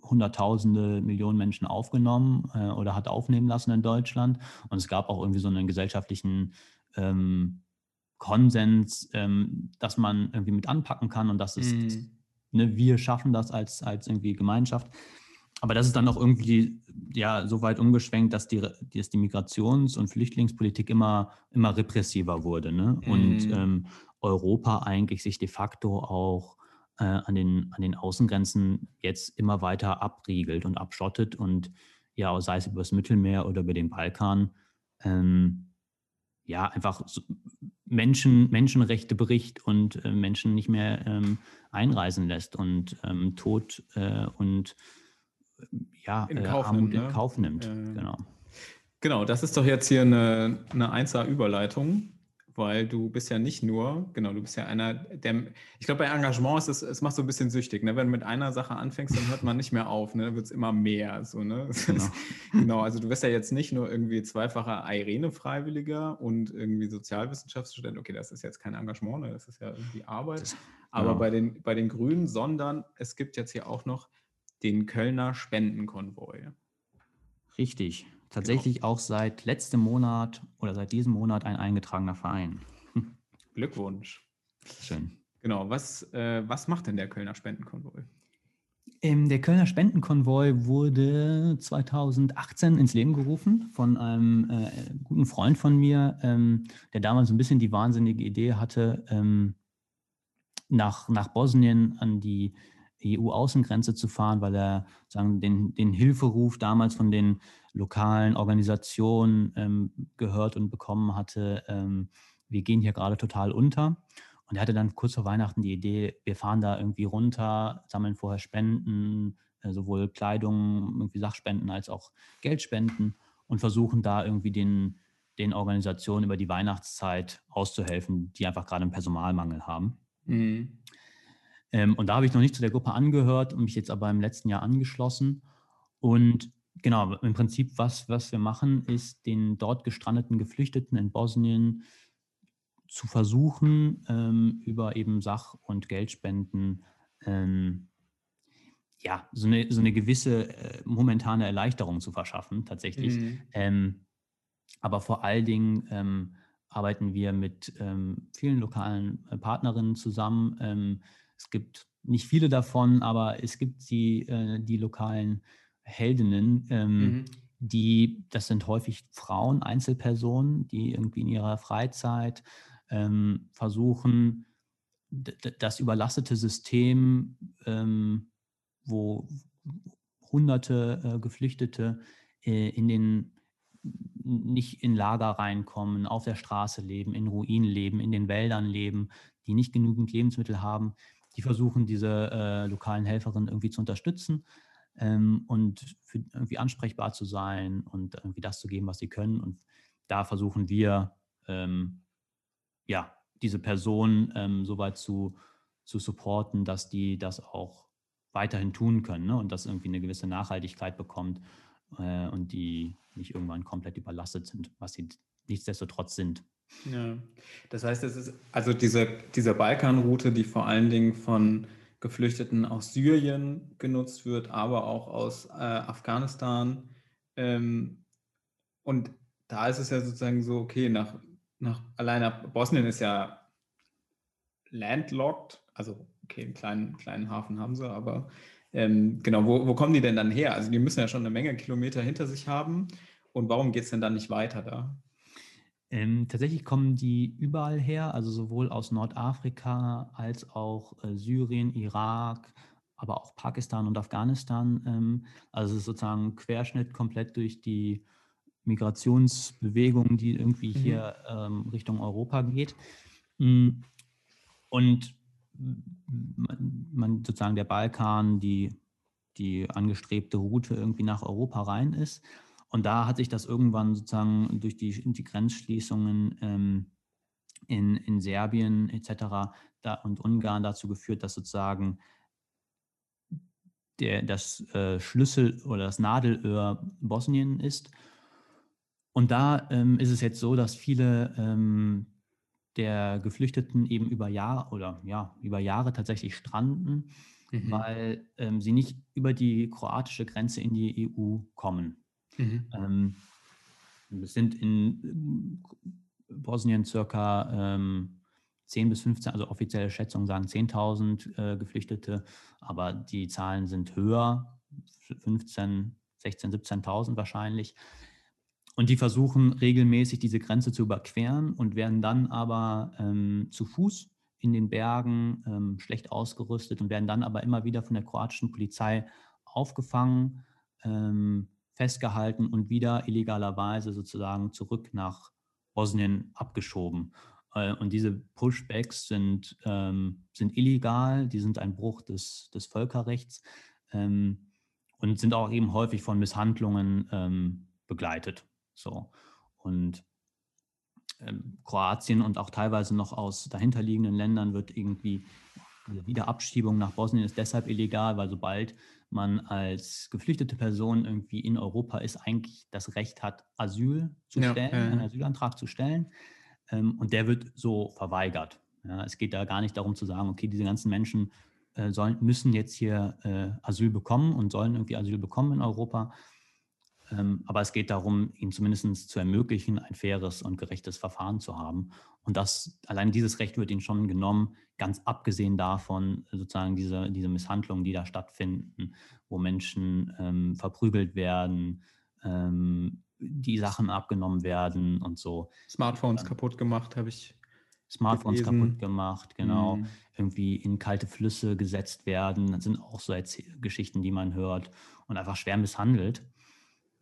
Hunderttausende, Millionen Menschen aufgenommen äh, oder hat aufnehmen lassen in Deutschland. Und es gab auch irgendwie so einen gesellschaftlichen ähm, Konsens, ähm, dass man irgendwie mit anpacken kann und dass es mm ne, wir schaffen das als, als irgendwie Gemeinschaft. Aber das ist dann auch irgendwie ja so weit umgeschwenkt, dass die, dass die Migrations- und Flüchtlingspolitik immer, immer repressiver wurde. Ne? Mhm. Und ähm, Europa eigentlich sich de facto auch äh, an, den, an den Außengrenzen jetzt immer weiter abriegelt und abschottet und ja, sei es über das Mittelmeer oder über den Balkan, ähm, ja, einfach Menschen, Menschenrechte bricht und äh, Menschen nicht mehr ähm, einreisen lässt und ähm, Tod äh, und ja, in äh, Kauf Armut nimmt, ne? in Kauf nimmt. genau. Genau, das ist doch jetzt hier eine, eine 1A-Überleitung, weil du bist ja nicht nur, genau, du bist ja einer, der, ich glaube, bei Engagement ist es, es macht so ein bisschen süchtig, ne? Wenn du mit einer Sache anfängst, dann hört man nicht mehr auf, ne? Dann wird es immer mehr, so, ne? Genau. genau, also du bist ja jetzt nicht nur irgendwie zweifacher Irene-Freiwilliger und irgendwie Sozialwissenschaftsstudent, okay, das ist jetzt kein Engagement, ne? Das ist ja irgendwie Arbeit, das, aber genau. bei, den, bei den Grünen, sondern es gibt jetzt hier auch noch den Kölner Spendenkonvoi. Richtig, tatsächlich genau. auch seit letztem Monat oder seit diesem Monat ein eingetragener Verein. Glückwunsch. Schön. Genau, was, äh, was macht denn der Kölner Spendenkonvoi? Ähm, der Kölner Spendenkonvoi wurde 2018 ins Leben gerufen von einem äh, guten Freund von mir, ähm, der damals ein bisschen die wahnsinnige Idee hatte, ähm, nach, nach Bosnien an die EU-Außengrenze zu fahren, weil er sagen, den, den Hilferuf damals von den lokalen Organisationen ähm, gehört und bekommen hatte, ähm, wir gehen hier gerade total unter. Und er hatte dann kurz vor Weihnachten die Idee, wir fahren da irgendwie runter, sammeln vorher Spenden, äh, sowohl Kleidung, irgendwie Sachspenden als auch Geldspenden und versuchen da irgendwie den, den Organisationen über die Weihnachtszeit auszuhelfen, die einfach gerade einen Personalmangel haben. Mhm. Ähm, und da habe ich noch nicht zu der Gruppe angehört und mich jetzt aber im letzten Jahr angeschlossen. Und genau, im Prinzip, was, was wir machen, ist den dort gestrandeten Geflüchteten in Bosnien zu versuchen, ähm, über eben Sach- und Geldspenden ähm, ja, so eine, so eine gewisse äh, momentane Erleichterung zu verschaffen, tatsächlich. Mhm. Ähm, aber vor allen Dingen ähm, arbeiten wir mit ähm, vielen lokalen äh, Partnerinnen zusammen. Es gibt nicht viele davon, aber es gibt die, äh, die lokalen Heldinnen, ähm, mhm. die, das sind häufig Frauen, Einzelpersonen, die irgendwie in ihrer Freizeit ähm, versuchen, das überlastete System, ähm, wo hunderte äh, Geflüchtete äh, in den nicht in Lager reinkommen, auf der Straße leben, in Ruinen leben, in den Wäldern leben, die nicht genügend Lebensmittel haben, die versuchen, diese äh, lokalen Helferinnen irgendwie zu unterstützen ähm, und für irgendwie ansprechbar zu sein und irgendwie das zu geben, was sie können. Und da versuchen wir, ähm, ja, diese Person ähm, so weit zu, zu supporten, dass die das auch weiterhin tun können ne? und das irgendwie eine gewisse Nachhaltigkeit bekommt äh, und die nicht irgendwann komplett überlastet sind, was sie nichtsdestotrotz sind. Ja, das heißt, es ist also diese, diese Balkanroute, die vor allen Dingen von Geflüchteten aus Syrien genutzt wird, aber auch aus äh, Afghanistan. Ähm, und da ist es ja sozusagen so, okay, nach, nach alleine Bosnien ist ja landlocked, also okay, einen kleinen, kleinen Hafen haben sie, aber ähm, genau, wo, wo kommen die denn dann her? Also die müssen ja schon eine Menge Kilometer hinter sich haben. Und warum geht es denn dann nicht weiter da? Ähm, tatsächlich kommen die überall her, also sowohl aus Nordafrika als auch äh, Syrien, Irak, aber auch Pakistan und Afghanistan. Ähm, also sozusagen Querschnitt komplett durch die Migrationsbewegung, die irgendwie mhm. hier ähm, Richtung Europa geht. Mm, und man, man, sozusagen der Balkan, die, die angestrebte Route irgendwie nach Europa rein ist. Und da hat sich das irgendwann sozusagen durch die, die Grenzschließungen ähm, in, in Serbien etc. Da, und Ungarn dazu geführt, dass sozusagen der, das äh, Schlüssel oder das Nadelöhr Bosnien ist. Und da ähm, ist es jetzt so, dass viele ähm, der Geflüchteten eben über Jahre oder ja, über Jahre tatsächlich stranden, mhm. weil ähm, sie nicht über die kroatische Grenze in die EU kommen. Mhm. Ähm, es sind in Bosnien circa ähm, 10 bis 15, also offizielle Schätzungen sagen 10.000 äh, Geflüchtete, aber die Zahlen sind höher, 15, 16, 17.000 wahrscheinlich. Und die versuchen regelmäßig diese Grenze zu überqueren und werden dann aber ähm, zu Fuß in den Bergen ähm, schlecht ausgerüstet und werden dann aber immer wieder von der kroatischen Polizei aufgefangen, ähm, festgehalten und wieder illegalerweise sozusagen zurück nach Bosnien abgeschoben. Äh, und diese Pushbacks sind, ähm, sind illegal, die sind ein Bruch des, des Völkerrechts ähm, und sind auch eben häufig von Misshandlungen ähm, begleitet. So. Und ähm, Kroatien und auch teilweise noch aus dahinterliegenden Ländern wird irgendwie diese Wiederabschiebung nach Bosnien ist deshalb illegal, weil sobald man als geflüchtete Person irgendwie in Europa ist, eigentlich das Recht hat, Asyl zu stellen, ja, ja. einen Asylantrag zu stellen. Ähm, und der wird so verweigert. Ja, es geht da gar nicht darum zu sagen, okay, diese ganzen Menschen äh, sollen, müssen jetzt hier äh, Asyl bekommen und sollen irgendwie Asyl bekommen in Europa. Ähm, aber es geht darum, ihnen zumindest zu ermöglichen, ein faires und gerechtes Verfahren zu haben. Und das, allein dieses Recht wird ihnen schon genommen, ganz abgesehen davon, sozusagen diese, diese Misshandlungen, die da stattfinden, wo Menschen ähm, verprügelt werden, ähm, die Sachen abgenommen werden und so. Smartphones ähm, kaputt gemacht, habe ich. Smartphones gelesen. kaputt gemacht, genau. Mhm. Irgendwie in kalte Flüsse gesetzt werden. Das sind auch so Erzähl Geschichten, die man hört und einfach schwer misshandelt.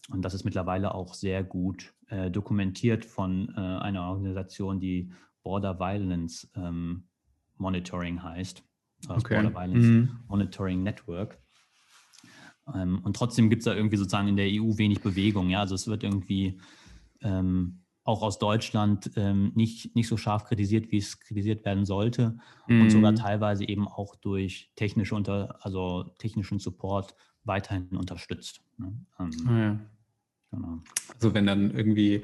Und das ist mittlerweile auch sehr gut äh, dokumentiert von äh, einer Organisation, die Border Violence ähm, Monitoring heißt. Also okay. Border Violence mhm. Monitoring Network. Ähm, und trotzdem gibt es da irgendwie sozusagen in der EU wenig Bewegung. Ja? Also es wird irgendwie ähm, auch aus Deutschland ähm, nicht, nicht so scharf kritisiert, wie es kritisiert werden sollte. Mhm. Und sogar teilweise eben auch durch technische unter, also technischen Support weiterhin unterstützt. Ne? Ähm, ah, ja. genau. Also wenn dann irgendwie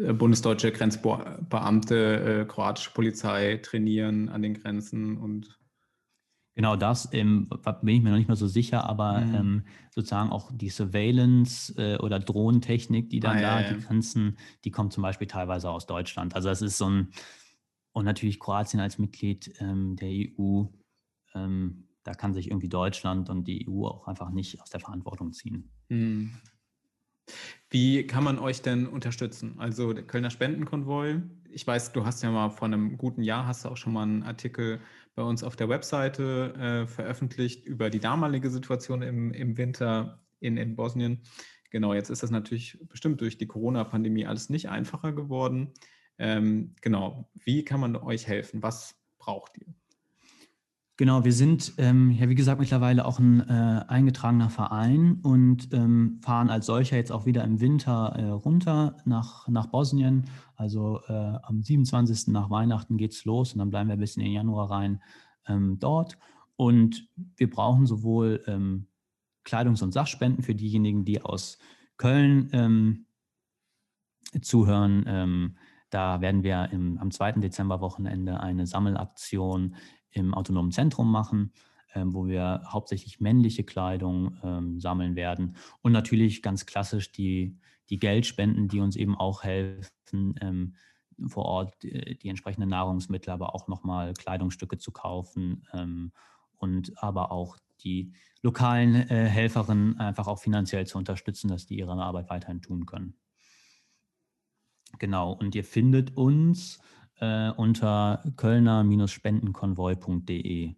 äh, bundesdeutsche Grenzbeamte äh, kroatische Polizei trainieren an den Grenzen und Genau das ähm, bin ich mir noch nicht mal so sicher, aber mhm. ähm, sozusagen auch die Surveillance äh, oder Drohnentechnik, die dann ah, da, ja, ja. die ganzen, die kommt zum Beispiel teilweise aus Deutschland. Also das ist so ein, und natürlich Kroatien als Mitglied ähm, der EU, ähm, da kann sich irgendwie Deutschland und die EU auch einfach nicht aus der Verantwortung ziehen. Mhm. Wie kann man euch denn unterstützen? Also der Kölner Spendenkonvoi, ich weiß, du hast ja mal vor einem guten Jahr, hast du auch schon mal einen Artikel bei uns auf der Webseite äh, veröffentlicht über die damalige Situation im, im Winter in, in Bosnien. Genau, jetzt ist das natürlich bestimmt durch die Corona-Pandemie alles nicht einfacher geworden. Ähm, genau, wie kann man euch helfen? Was braucht ihr? Genau, wir sind ähm, ja wie gesagt mittlerweile auch ein äh, eingetragener Verein und ähm, fahren als solcher jetzt auch wieder im Winter äh, runter nach, nach Bosnien. Also äh, am 27. nach Weihnachten geht es los und dann bleiben wir bis in den Januar rein ähm, dort. Und wir brauchen sowohl ähm, Kleidungs- und Sachspenden für diejenigen, die aus Köln ähm, zuhören. Ähm, da werden wir im, am 2. Dezember-Wochenende eine Sammelaktion im autonomen Zentrum machen, ähm, wo wir hauptsächlich männliche Kleidung ähm, sammeln werden. Und natürlich ganz klassisch die, die Geldspenden, die uns eben auch helfen, ähm, vor Ort die, die, entsprechenden Nahrungsmittel, aber auch nochmal Kleidungsstücke zu kaufen und aber auch die lokalen äh, Helferinnen einfach auch finanziell zu unterstützen, dass die ihre Arbeit weiterhin tun können. Genau, und ihr findet uns äh, unter kölner-spendenkonvoi.de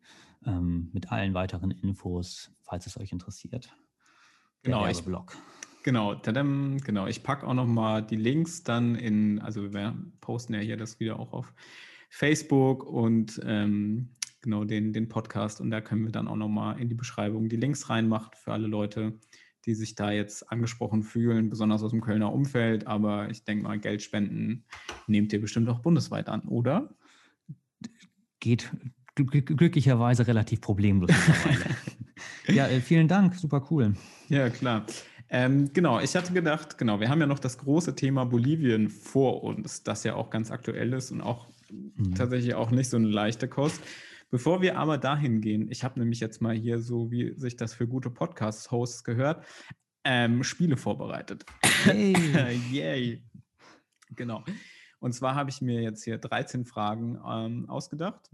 ähm, mit allen weiteren Infos, falls es euch interessiert. Genau, ich, Blog. Genau, tadam, genau. Ich packe auch nochmal die Links dann in, also wir posten ja hier das wieder auch auf Facebook und ähm, genau den, den Podcast und da können wir dann auch nochmal in die Beschreibung die Links reinmachen für alle Leute, die sich da jetzt angesprochen fühlen, besonders aus dem Kölner Umfeld. Aber ich denke mal, Geldspenden nehmt ihr bestimmt auch bundesweit an, oder? Geht glücklicherweise relativ problemlos. ja, äh, vielen Dank, super cool. Ja, klar. Ähm, genau, ich hatte gedacht, genau, wir haben ja noch das große Thema Bolivien vor uns, das ja auch ganz aktuell ist und auch mhm. tatsächlich auch nicht so eine leichte Kost. Bevor wir aber dahin gehen, ich habe nämlich jetzt mal hier so, wie sich das für gute Podcast-Hosts gehört, ähm, Spiele vorbereitet. Hey. Yay. Genau. Und zwar habe ich mir jetzt hier 13 Fragen ähm, ausgedacht,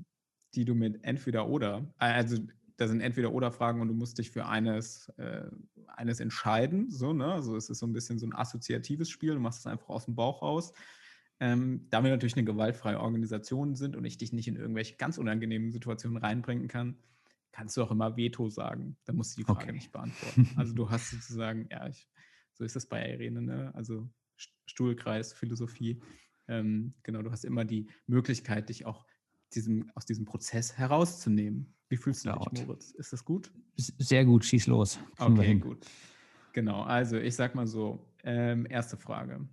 die du mit entweder oder, äh, also da sind entweder oder Fragen und du musst dich für eines, äh, eines entscheiden. So, ne? Also es ist so ein bisschen so ein assoziatives Spiel, du machst es einfach aus dem Bauch raus. Ähm, da wir natürlich eine gewaltfreie Organisation sind und ich dich nicht in irgendwelche ganz unangenehmen Situationen reinbringen kann, kannst du auch immer Veto sagen. Da musst du die Frage okay. nicht beantworten. Also du hast sozusagen, ja, ich, so ist es bei Irene, ne? also Stuhlkreis, Philosophie. Ähm, genau, du hast immer die Möglichkeit, dich auch diesem, aus diesem Prozess herauszunehmen. Wie fühlst du dich, Moritz? Ist das gut? Sehr gut, schieß los. Kriegen okay, gut. Genau, also ich sag mal so, ähm, erste Frage.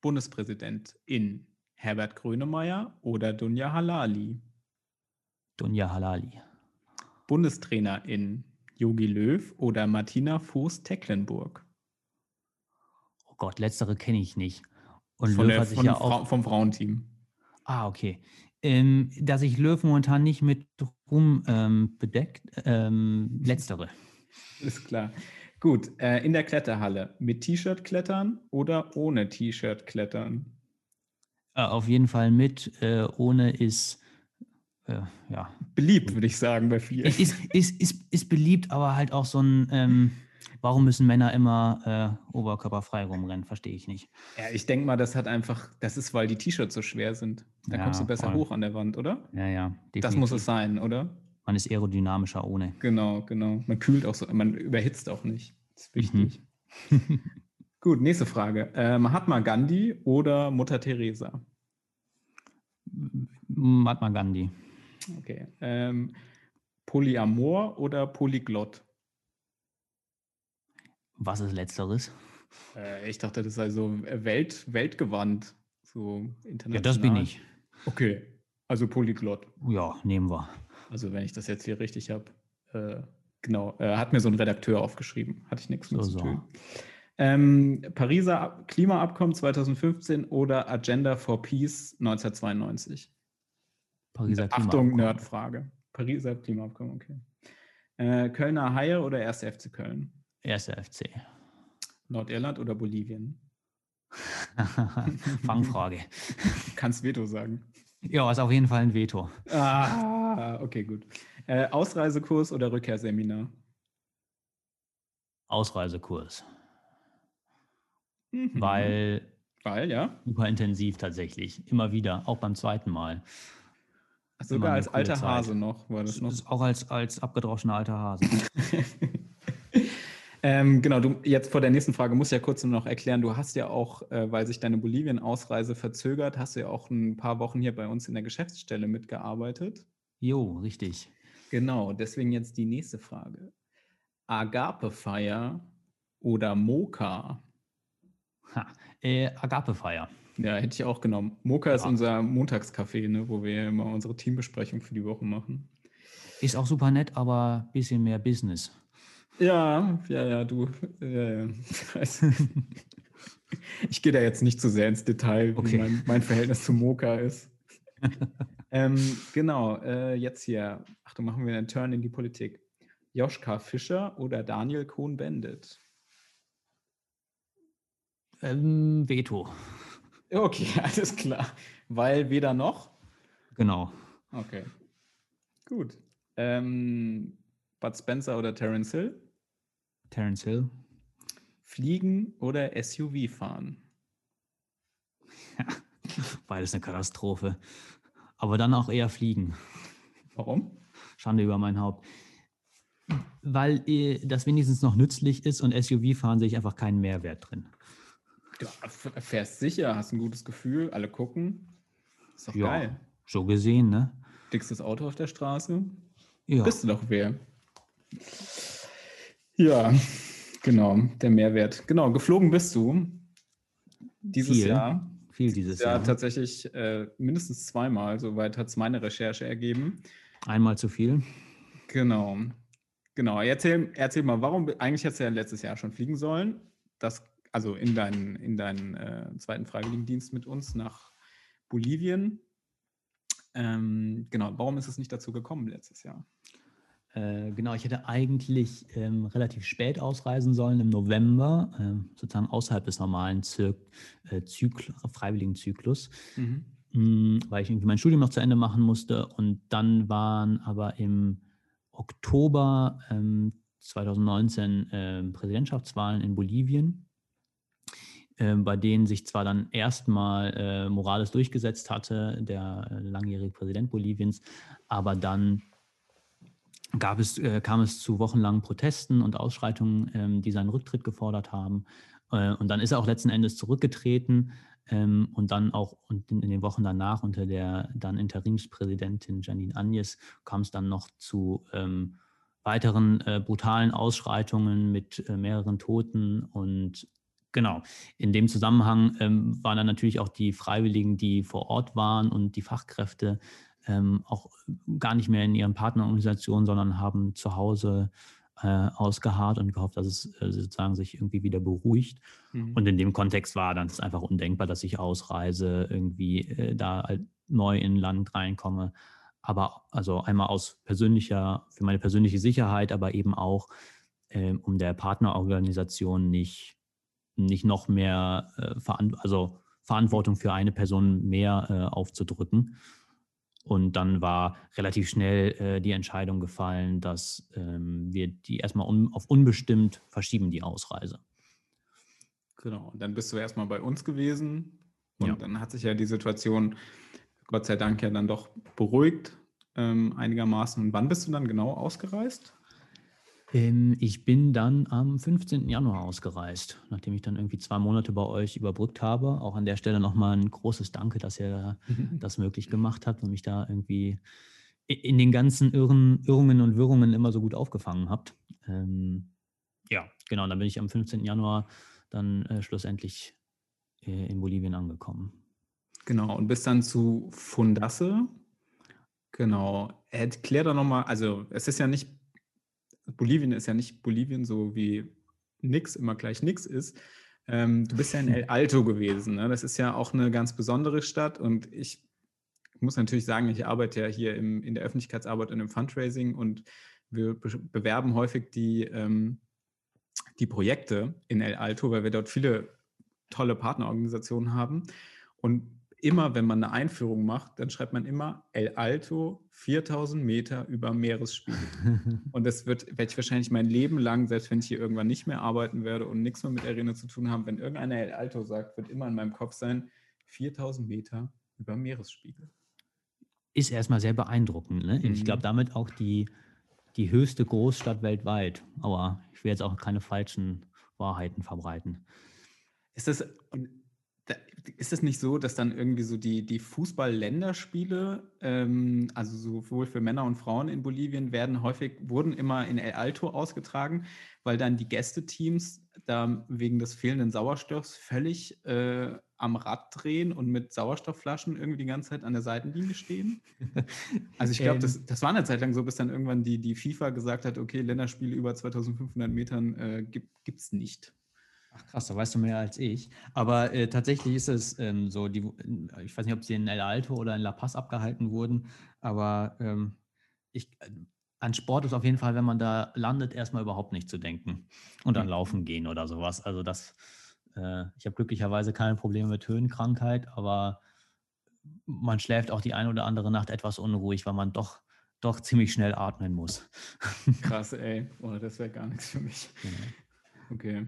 Bundespräsidentin Herbert Grönemeyer oder Dunja Halali? Dunja Halali. Bundestrainerin Jogi Löw oder Martina Voß-Tecklenburg? Oh Gott, letztere kenne ich nicht. Und Von Löw der, hat sich ja Fra auch. vom Frauenteam. Ah, okay. Ähm, dass sich Löw momentan nicht mit Ruhm ähm, bedeckt. Ähm, letztere. Ist klar. Gut, äh, in der Kletterhalle mit T-Shirt klettern oder ohne T-Shirt klettern? Äh, auf jeden Fall mit. Äh, ohne ist. Äh, ja. Beliebt, würde ich sagen, bei vielen. Ist, ist, ist, ist beliebt, aber halt auch so ein. Ähm, warum müssen Männer immer äh, oberkörperfrei rumrennen? Verstehe ich nicht. Ja, ich denke mal, das hat einfach, das ist, weil die T-Shirts so schwer sind. Da Ja, kommst du besser voll. hoch an der Wand, oder? Ja, ja. Das muss definitiv. es sein, oder? Man ist aerodynamischer ohne. Genau, genau. Man kühlt auch so, man überhitzt auch nicht. Das ist Mhm. wichtig. Gut, nächste Frage. Äh, Mahatma Gandhi oder Mutter Teresa? Mahatma Gandhi. Okay. Ähm, Polyamor oder Polyglott? Was ist letzteres? Äh, ich dachte, das sei so äh, Welt, weltgewandt. So international. Ja, das bin ich. Okay. Also Polyglott. Ja, nehmen wir. Also wenn ich das jetzt hier richtig habe. Äh, genau. Äh, hat mir so ein Redakteur aufgeschrieben. Hatte ich nichts mit So, zu so. tun. Ähm, Pariser Ab- Klimaabkommen 2015 oder Agenda for Peace 1992? Pariser Achtung. Nerdfrage. Pariser Klimaabkommen, okay. Äh, Kölner Haie oder 1. FC Köln? Erster FC. Nordirland oder Bolivien? Fangfrage. Kannst Veto sagen. Ja, ist auf jeden Fall ein Veto. Ah, okay, gut. Äh, Ausreisekurs oder Rückkehrseminar? Ausreisekurs. Mhm. Weil Weil, ja. super intensiv tatsächlich. Immer wieder, auch beim zweiten Mal. Sogar als alter Zeit. Hase noch war das noch. ist auch als, als abgedroschener alter Hase. ähm, genau, du jetzt vor der nächsten Frage musst ja kurz nur noch erklären, du hast ja auch, äh, weil sich deine Bolivien-Ausreise verzögert, hast du ja auch ein paar Wochen hier bei uns in der Geschäftsstelle mitgearbeitet. Jo, richtig. Genau, deswegen jetzt die nächste Frage. Agape-Feier oder Moka? Ha. Äh, Agapefeier. Ja, hätte ich auch genommen. Moka ist Ja. unser Montagscafé, ne, wo wir immer unsere Teambesprechung für die Woche machen. Ist auch super nett, aber ein bisschen mehr Business. Ja, ja, ja, du. Ja, ja. Ich gehe da jetzt nicht zu sehr ins Detail, wie Okay. mein, mein Verhältnis zu Moka ist. ähm, genau, äh, jetzt hier. Achtung, machen wir einen Turn in die Politik. Joschka Fischer oder Daniel Cohn-Bendit? Ähm, Veto. Okay, alles klar. Weil weder noch? Genau. Okay. Gut. Ähm, Bud Spencer oder Terence Hill? Terence Hill. Fliegen oder SUV fahren? Beides eine Katastrophe. Aber dann auch eher fliegen. Warum? Schande über mein Haupt. Weil äh, das wenigstens noch nützlich ist und SUV-Fahren sehe ich einfach keinen Mehrwert drin. Du fährst sicher, hast ein gutes Gefühl, alle gucken. Ist doch Ja. geil. So gesehen, ne? Dickstes Auto auf der Straße. Ja. Bist du doch wer. Ja, genau, der Mehrwert. Genau, geflogen bist du dieses Viel. Jahr. Viel dieses Ja, Jahr. tatsächlich äh, mindestens zweimal, soweit hat es meine Recherche ergeben. Einmal zu viel. Genau. Genau. Erzähl, erzähl mal, warum, eigentlich hättest du ja letztes Jahr schon fliegen sollen. Das, also in deinen, in deinen äh, zweiten Freiwilligendienst mit uns nach Bolivien. Ähm, genau, warum ist es nicht dazu gekommen letztes Jahr? Äh, genau, ich hätte eigentlich ähm, relativ spät ausreisen sollen, im November, ähm, sozusagen außerhalb des normalen Zir äh, Zykl freiwilligen Zyklus, mh, weil ich irgendwie mein Studium noch zu Ende machen musste. Und dann waren aber im Oktober ähm, 2019 ähm, Präsidentschaftswahlen in Bolivien, ähm, bei denen sich zwar dann erstmal äh, Morales durchgesetzt hatte, der äh, langjährige Präsident Boliviens, aber dann gab es, äh, kam es zu wochenlangen Protesten und Ausschreitungen, ähm, die seinen Rücktritt gefordert haben. Äh, und dann ist er auch letzten Endes zurückgetreten ähm, und dann auch in, in den Wochen danach unter der dann Interimspräsidentin Janine Agnes kam es dann noch zu ähm, weiteren äh, brutalen Ausschreitungen mit äh, mehreren Toten und Genau. In dem Zusammenhang ähm, waren dann natürlich auch die Freiwilligen, die vor Ort waren und die Fachkräfte ähm, auch gar nicht mehr in ihren Partnerorganisationen, sondern haben zu Hause äh, ausgeharrt und gehofft, dass es äh, sozusagen sich irgendwie wieder beruhigt. Mhm. Und in dem Kontext war dann es einfach undenkbar, dass ich ausreise, irgendwie äh, da halt neu in ein Land reinkomme. Aber also einmal aus persönlicher, für meine persönliche Sicherheit, aber eben auch, ähm, um der Partnerorganisation nicht, nicht noch mehr äh, also Verantwortung für eine Person mehr äh, aufzudrücken. Und dann war relativ schnell äh, die Entscheidung gefallen, dass ähm, wir die erstmal un auf unbestimmt verschieben, die Ausreise. Genau, und dann bist du erstmal bei uns gewesen. Und ja. dann hat sich ja die Situation, Gott sei Dank, ja dann doch beruhigt ähm, einigermaßen. Und wann bist du dann genau ausgereist? Ähm, ich bin dann am 15. Januar ausgereist, nachdem ich dann irgendwie zwei Monate bei euch überbrückt habe. Auch an der Stelle nochmal ein großes Danke, dass ihr das möglich gemacht habt und mich da irgendwie in den ganzen Irren, Irrungen und Wirrungen immer so gut aufgefangen habt. Ähm, ja, genau, dann bin ich am 15. Januar dann äh, schlussendlich äh, in Bolivien angekommen. Genau, und bis dann zu Fundasse. Genau, erklär doch nochmal, also es ist ja nicht Bolivien ist ja nicht Bolivien, so wie nix immer gleich nix ist. Ähm, du bist ja in El Alto gewesen. Ne? Das ist ja auch eine ganz besondere Stadt und ich muss natürlich sagen, ich arbeite ja hier im, in der Öffentlichkeitsarbeit und im Fundraising und wir be bewerben häufig die, ähm, die Projekte in El Alto, weil wir dort viele tolle Partnerorganisationen haben. Und immer, wenn man eine Einführung macht, dann schreibt man immer El Alto 4000 Meter über Meeresspiegel. und das wird, werde ich wahrscheinlich mein Leben lang, selbst wenn ich hier irgendwann nicht mehr arbeiten werde und nichts mehr mit Arena zu tun haben, wenn irgendeiner El Alto sagt, wird immer in meinem Kopf sein, 4000 Meter über Meeresspiegel. Ist erstmal sehr beeindruckend. Ne? Mhm. Ich glaube, damit auch die, die höchste Großstadt weltweit. Aber ich will jetzt auch keine falschen Wahrheiten verbreiten. Ist das, ist es nicht so, dass dann irgendwie so die, die Fußball-Länderspiele, ähm, also sowohl für Männer und Frauen in Bolivien, werden häufig, wurden immer in El Alto ausgetragen, weil dann die Gästeteams da wegen des fehlenden Sauerstoffs völlig äh, am Rad drehen und mit Sauerstoffflaschen irgendwie die ganze Zeit an der Seitenlinie stehen. Also ich glaube, ähm, das, das war eine Zeit lang so, bis dann irgendwann die, die FIFA gesagt hat, okay, Länderspiele über 2500 Metern äh, gibt es nicht. Ach krass, da weißt du mehr als ich. Aber äh, tatsächlich ist es ähm, so, die, ich weiß nicht, ob sie in El Alto oder in La Paz abgehalten wurden, aber ähm, ich, äh, an Sport ist auf jeden Fall, wenn man da landet, erstmal überhaupt nicht zu denken und dann mhm. laufen gehen oder sowas. Also das, äh, ich habe glücklicherweise keine Probleme mit Höhenkrankheit, aber man schläft auch die eine oder andere Nacht etwas unruhig, weil man doch doch ziemlich schnell atmen muss. Krass, ey. Oh, das wäre gar nichts für mich. Genau. Okay.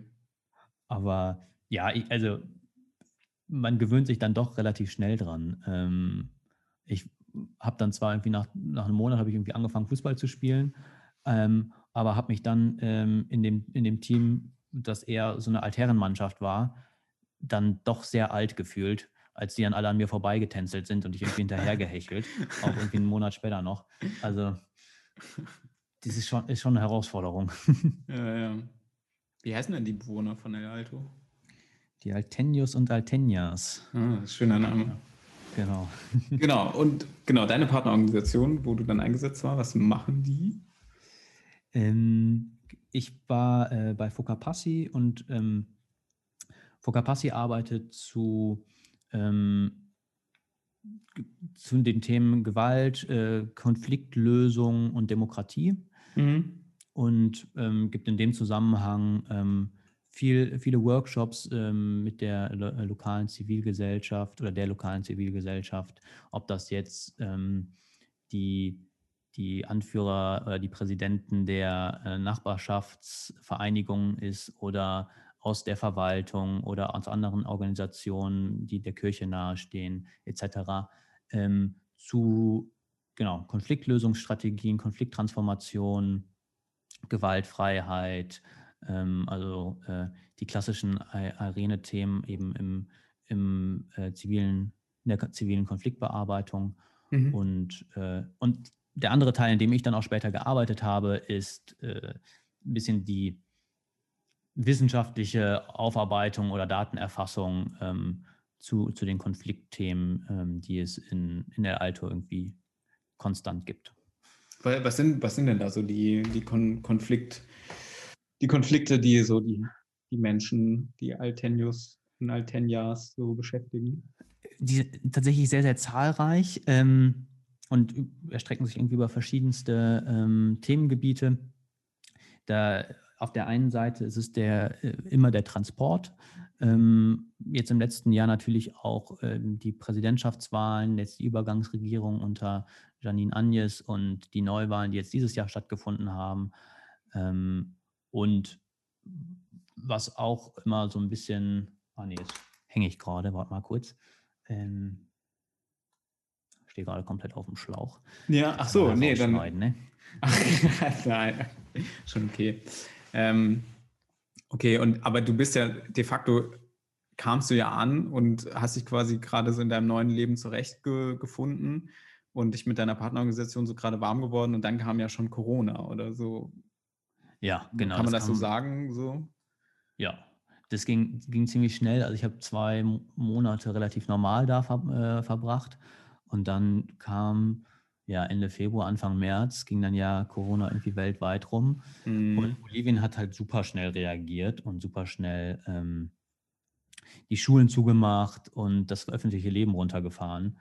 Aber ja, ich, also man gewöhnt sich dann doch relativ schnell dran. Ähm, ich habe dann zwar irgendwie nach, nach einem Monat habe ich irgendwie angefangen, Fußball zu spielen, ähm, aber habe mich dann ähm, in, dem, in dem Team, das eher so eine Altherrenmannschaft war, dann doch sehr alt gefühlt, als die dann alle an mir vorbeigetänzelt sind und ich irgendwie hinterhergehechelt, auch irgendwie einen Monat später noch. Also das ist schon, ist schon eine Herausforderung. Ja, ja. Wie heißen denn die Bewohner von El Alto? Die Altenios und Altenias. Ah, schöner Name. Genau. genau, und genau, deine Partnerorganisation, wo du dann eingesetzt warst, was machen die? Ähm, ich war äh, bei Focapassi und ähm, Focapassi arbeitet zu, ähm, zu den Themen Gewalt, äh, Konfliktlösung und Demokratie. Mhm und ähm, gibt in dem Zusammenhang ähm, viel, viele Workshops ähm, mit der lo äh, lokalen Zivilgesellschaft oder der lokalen Zivilgesellschaft, ob das jetzt ähm, die, die Anführer oder die Präsidenten der äh, Nachbarschaftsvereinigungen ist oder aus der Verwaltung oder aus anderen Organisationen, die der Kirche nahestehen, etc., ähm, zu genau, Konfliktlösungsstrategien, Konflikttransformation, Gewaltfreiheit, ähm, also äh, die klassischen Arene-Themen eben im, im äh, zivilen, in der zivilen Konfliktbearbeitung. Mhm. Und, äh, und der andere Teil, in dem ich dann auch später gearbeitet habe, ist äh, ein bisschen die, wissenschaftliche Aufarbeitung oder Datenerfassung ähm, zu, zu den Konfliktthemen, ähm, die es in, in der Alto irgendwie konstant gibt. Was sind, was sind denn da so die, die Kon Konflikt, die Konflikte, die so die, die Menschen, die Altenius und Altenias so beschäftigen? Die tatsächlich sehr, sehr zahlreich ähm, und erstrecken sich irgendwie über verschiedenste ähm, Themengebiete. Da auf der einen Seite ist es der, äh, immer der Transport. Ähm, jetzt im letzten Jahr natürlich auch ähm, die Präsidentschaftswahlen, jetzt die Übergangsregierung unter Janine Agnes und die Neuwahlen, die jetzt dieses Jahr stattgefunden haben. Ähm, und was auch immer so ein bisschen, ah nee, jetzt hänge ich gerade, warte mal kurz. Ähm, stehe gerade komplett auf dem Schlauch. Ja, ach so, nee, dann. Ne? Ach, nein, schon okay. Ähm, okay, und aber du bist ja de facto kamst du ja an und hast dich quasi gerade so in deinem neuen Leben zurechtgefunden und dich mit deiner Partnerorganisation so gerade warm geworden und dann kam ja schon Corona oder so. Ja, genau. Kann man das, das kam, so sagen? So? Ja, das ging, ging ziemlich schnell. Also ich habe zwei Monate relativ normal da ver, äh, verbracht und dann kam ja Ende Februar, Anfang März ging dann ja Corona irgendwie weltweit rum. Mhm. Und Bolivien hat halt super schnell reagiert und super schnell ähm, die Schulen zugemacht und das öffentliche Leben runtergefahren.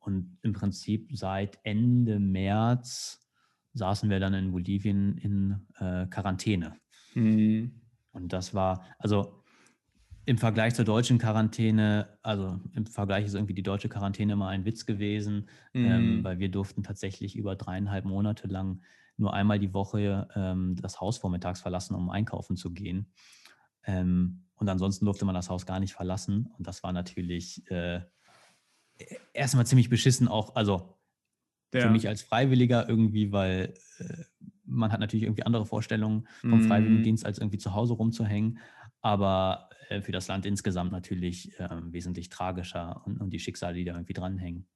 Und im Prinzip seit Ende März saßen wir dann in Bolivien in äh, Quarantäne. Mhm. Und das war, also im Vergleich zur deutschen Quarantäne, also im Vergleich ist irgendwie die deutsche Quarantäne immer ein Witz gewesen, ähm, mhm. ähm, weil wir durften tatsächlich über dreieinhalb Monate lang nur einmal die Woche ähm, das Haus vormittags verlassen, um einkaufen zu gehen. Ähm, und ansonsten durfte man das Haus gar nicht verlassen. Und das war natürlich äh, erstmal ziemlich beschissen, auch, also ja. für mich als Freiwilliger irgendwie, weil äh, man hat natürlich irgendwie andere Vorstellungen vom mhm. Freiwilligendienst, als irgendwie zu Hause rumzuhängen. Aber äh, für das Land insgesamt natürlich äh, wesentlich tragischer und, und die Schicksale, die da irgendwie dranhängen.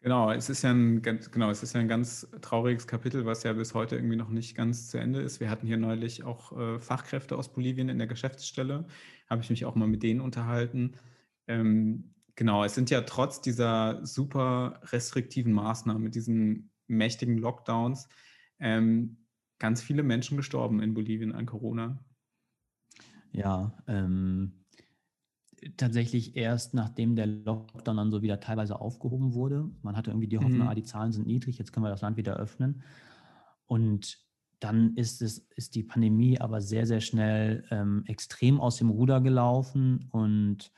Genau, es ist ja ein ganz, genau, es ist ja ein ganz trauriges Kapitel, was ja bis heute irgendwie noch nicht ganz zu Ende ist. Wir hatten hier neulich auch äh, Fachkräfte aus Bolivien in der Geschäftsstelle, habe ich mich auch mal mit denen unterhalten. Ähm, genau, es sind ja trotz dieser super restriktiven Maßnahmen, mit diesen mächtigen Lockdowns, ähm, ganz viele Menschen gestorben in Bolivien an Corona. Ja, ähm, tatsächlich erst nachdem der Lockdown dann so wieder teilweise aufgehoben wurde. Man hatte irgendwie die Hoffnung, mhm. ah, die Zahlen sind niedrig, jetzt können wir das Land wieder öffnen. Und dann ist, es, ist die Pandemie aber sehr, sehr schnell ähm, extrem aus dem Ruder gelaufen. Und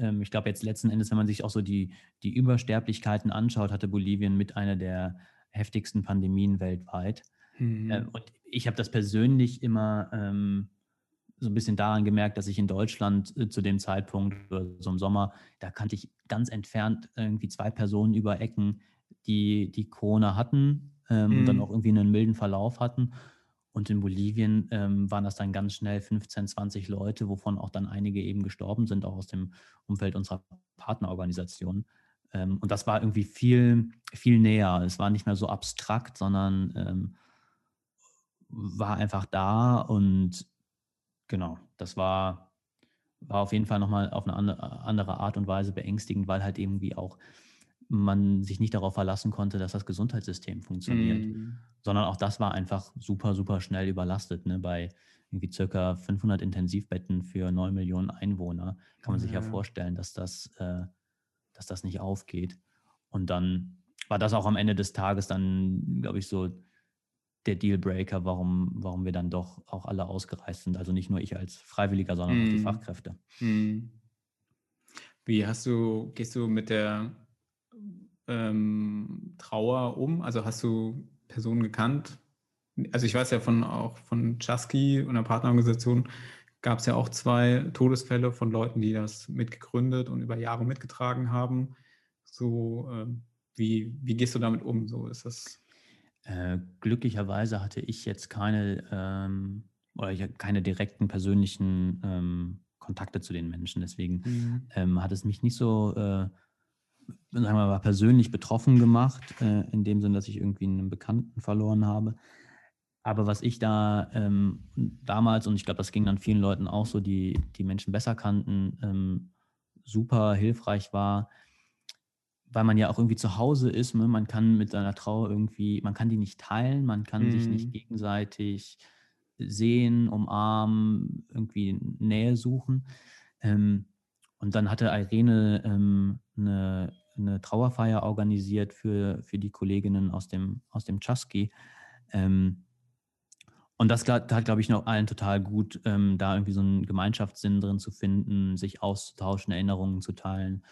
ähm, ich glaube, jetzt letzten Endes, wenn man sich auch so die, die Übersterblichkeiten anschaut, hatte Bolivien mit einer der heftigsten Pandemien weltweit. Mhm. Ähm, und ich habe das persönlich immer ähm, so ein bisschen daran gemerkt, dass ich in Deutschland äh, zu dem Zeitpunkt, so im Sommer, da kannte ich ganz entfernt irgendwie zwei Personen über Ecken, die, die Corona hatten ähm, mhm. und dann mhm. auch irgendwie einen milden Verlauf hatten. Und in Bolivien ähm, waren das dann ganz schnell 15, 20 Leute, wovon auch dann einige eben gestorben sind, auch aus dem Umfeld unserer Partnerorganisation. Ähm, und das war irgendwie viel, viel näher. Es war nicht mehr so abstrakt, sondern ähm, war einfach da und Genau, das war, war auf jeden Fall nochmal auf eine andere Art und Weise beängstigend, weil halt irgendwie auch man sich nicht darauf verlassen konnte, dass das Gesundheitssystem funktioniert, mm. sondern auch das war einfach super, super schnell überlastet. Ne? Bei irgendwie circa 500 Intensivbetten für 9 Millionen Einwohner kann man ja. sich ja vorstellen, dass das, äh, dass das nicht aufgeht. Und dann war das auch am Ende des Tages dann, glaube ich, so der Dealbreaker, warum, warum wir dann doch auch alle ausgereist sind. Also nicht nur ich als Freiwilliger, sondern mm. auch die mhm. Fachkräfte. Mm. Wie hast du, gehst du mit der ähm, Trauer um? Also hast du Personen gekannt? Also ich weiß ja von auch von Chasky und der Partnerorganisation gab es ja auch zwei Todesfälle von Leuten, die das mitgegründet und über Jahre mitgetragen haben. So, äh, wie, wie gehst du damit um? So ist das äh, glücklicherweise hatte ich jetzt keine ähm, oder ich keine direkten persönlichen ähm, Kontakte zu den Menschen. Deswegen mhm. ähm, hat es mich nicht so, äh, sagen wir mal, persönlich betroffen gemacht, äh, in dem Sinne, dass ich irgendwie einen Bekannten verloren habe. aber was ich da ähm, damals, und ich glaube, das ging dann vielen Leuten auch so, die die Menschen besser kannten, ähm, super hilfreich war, weil man ja auch irgendwie zu Hause ist, ne? man kann mit seiner Trauer irgendwie, man kann die nicht teilen, man kann mhm. sich nicht mhm. gegenseitig sehen, umarmen, irgendwie Nähe suchen. Ähm, und dann hatte Irene ähm, eine, eine, Trauerfeier organisiert für, für die Kolleginnen aus dem, aus dem Chusky. Ähm, und das hat, glaube ich, noch allen total gut, ähm, da irgendwie so einen Gemeinschaftssinn drin zu finden, sich auszutauschen, Erinnerungen zu teilen.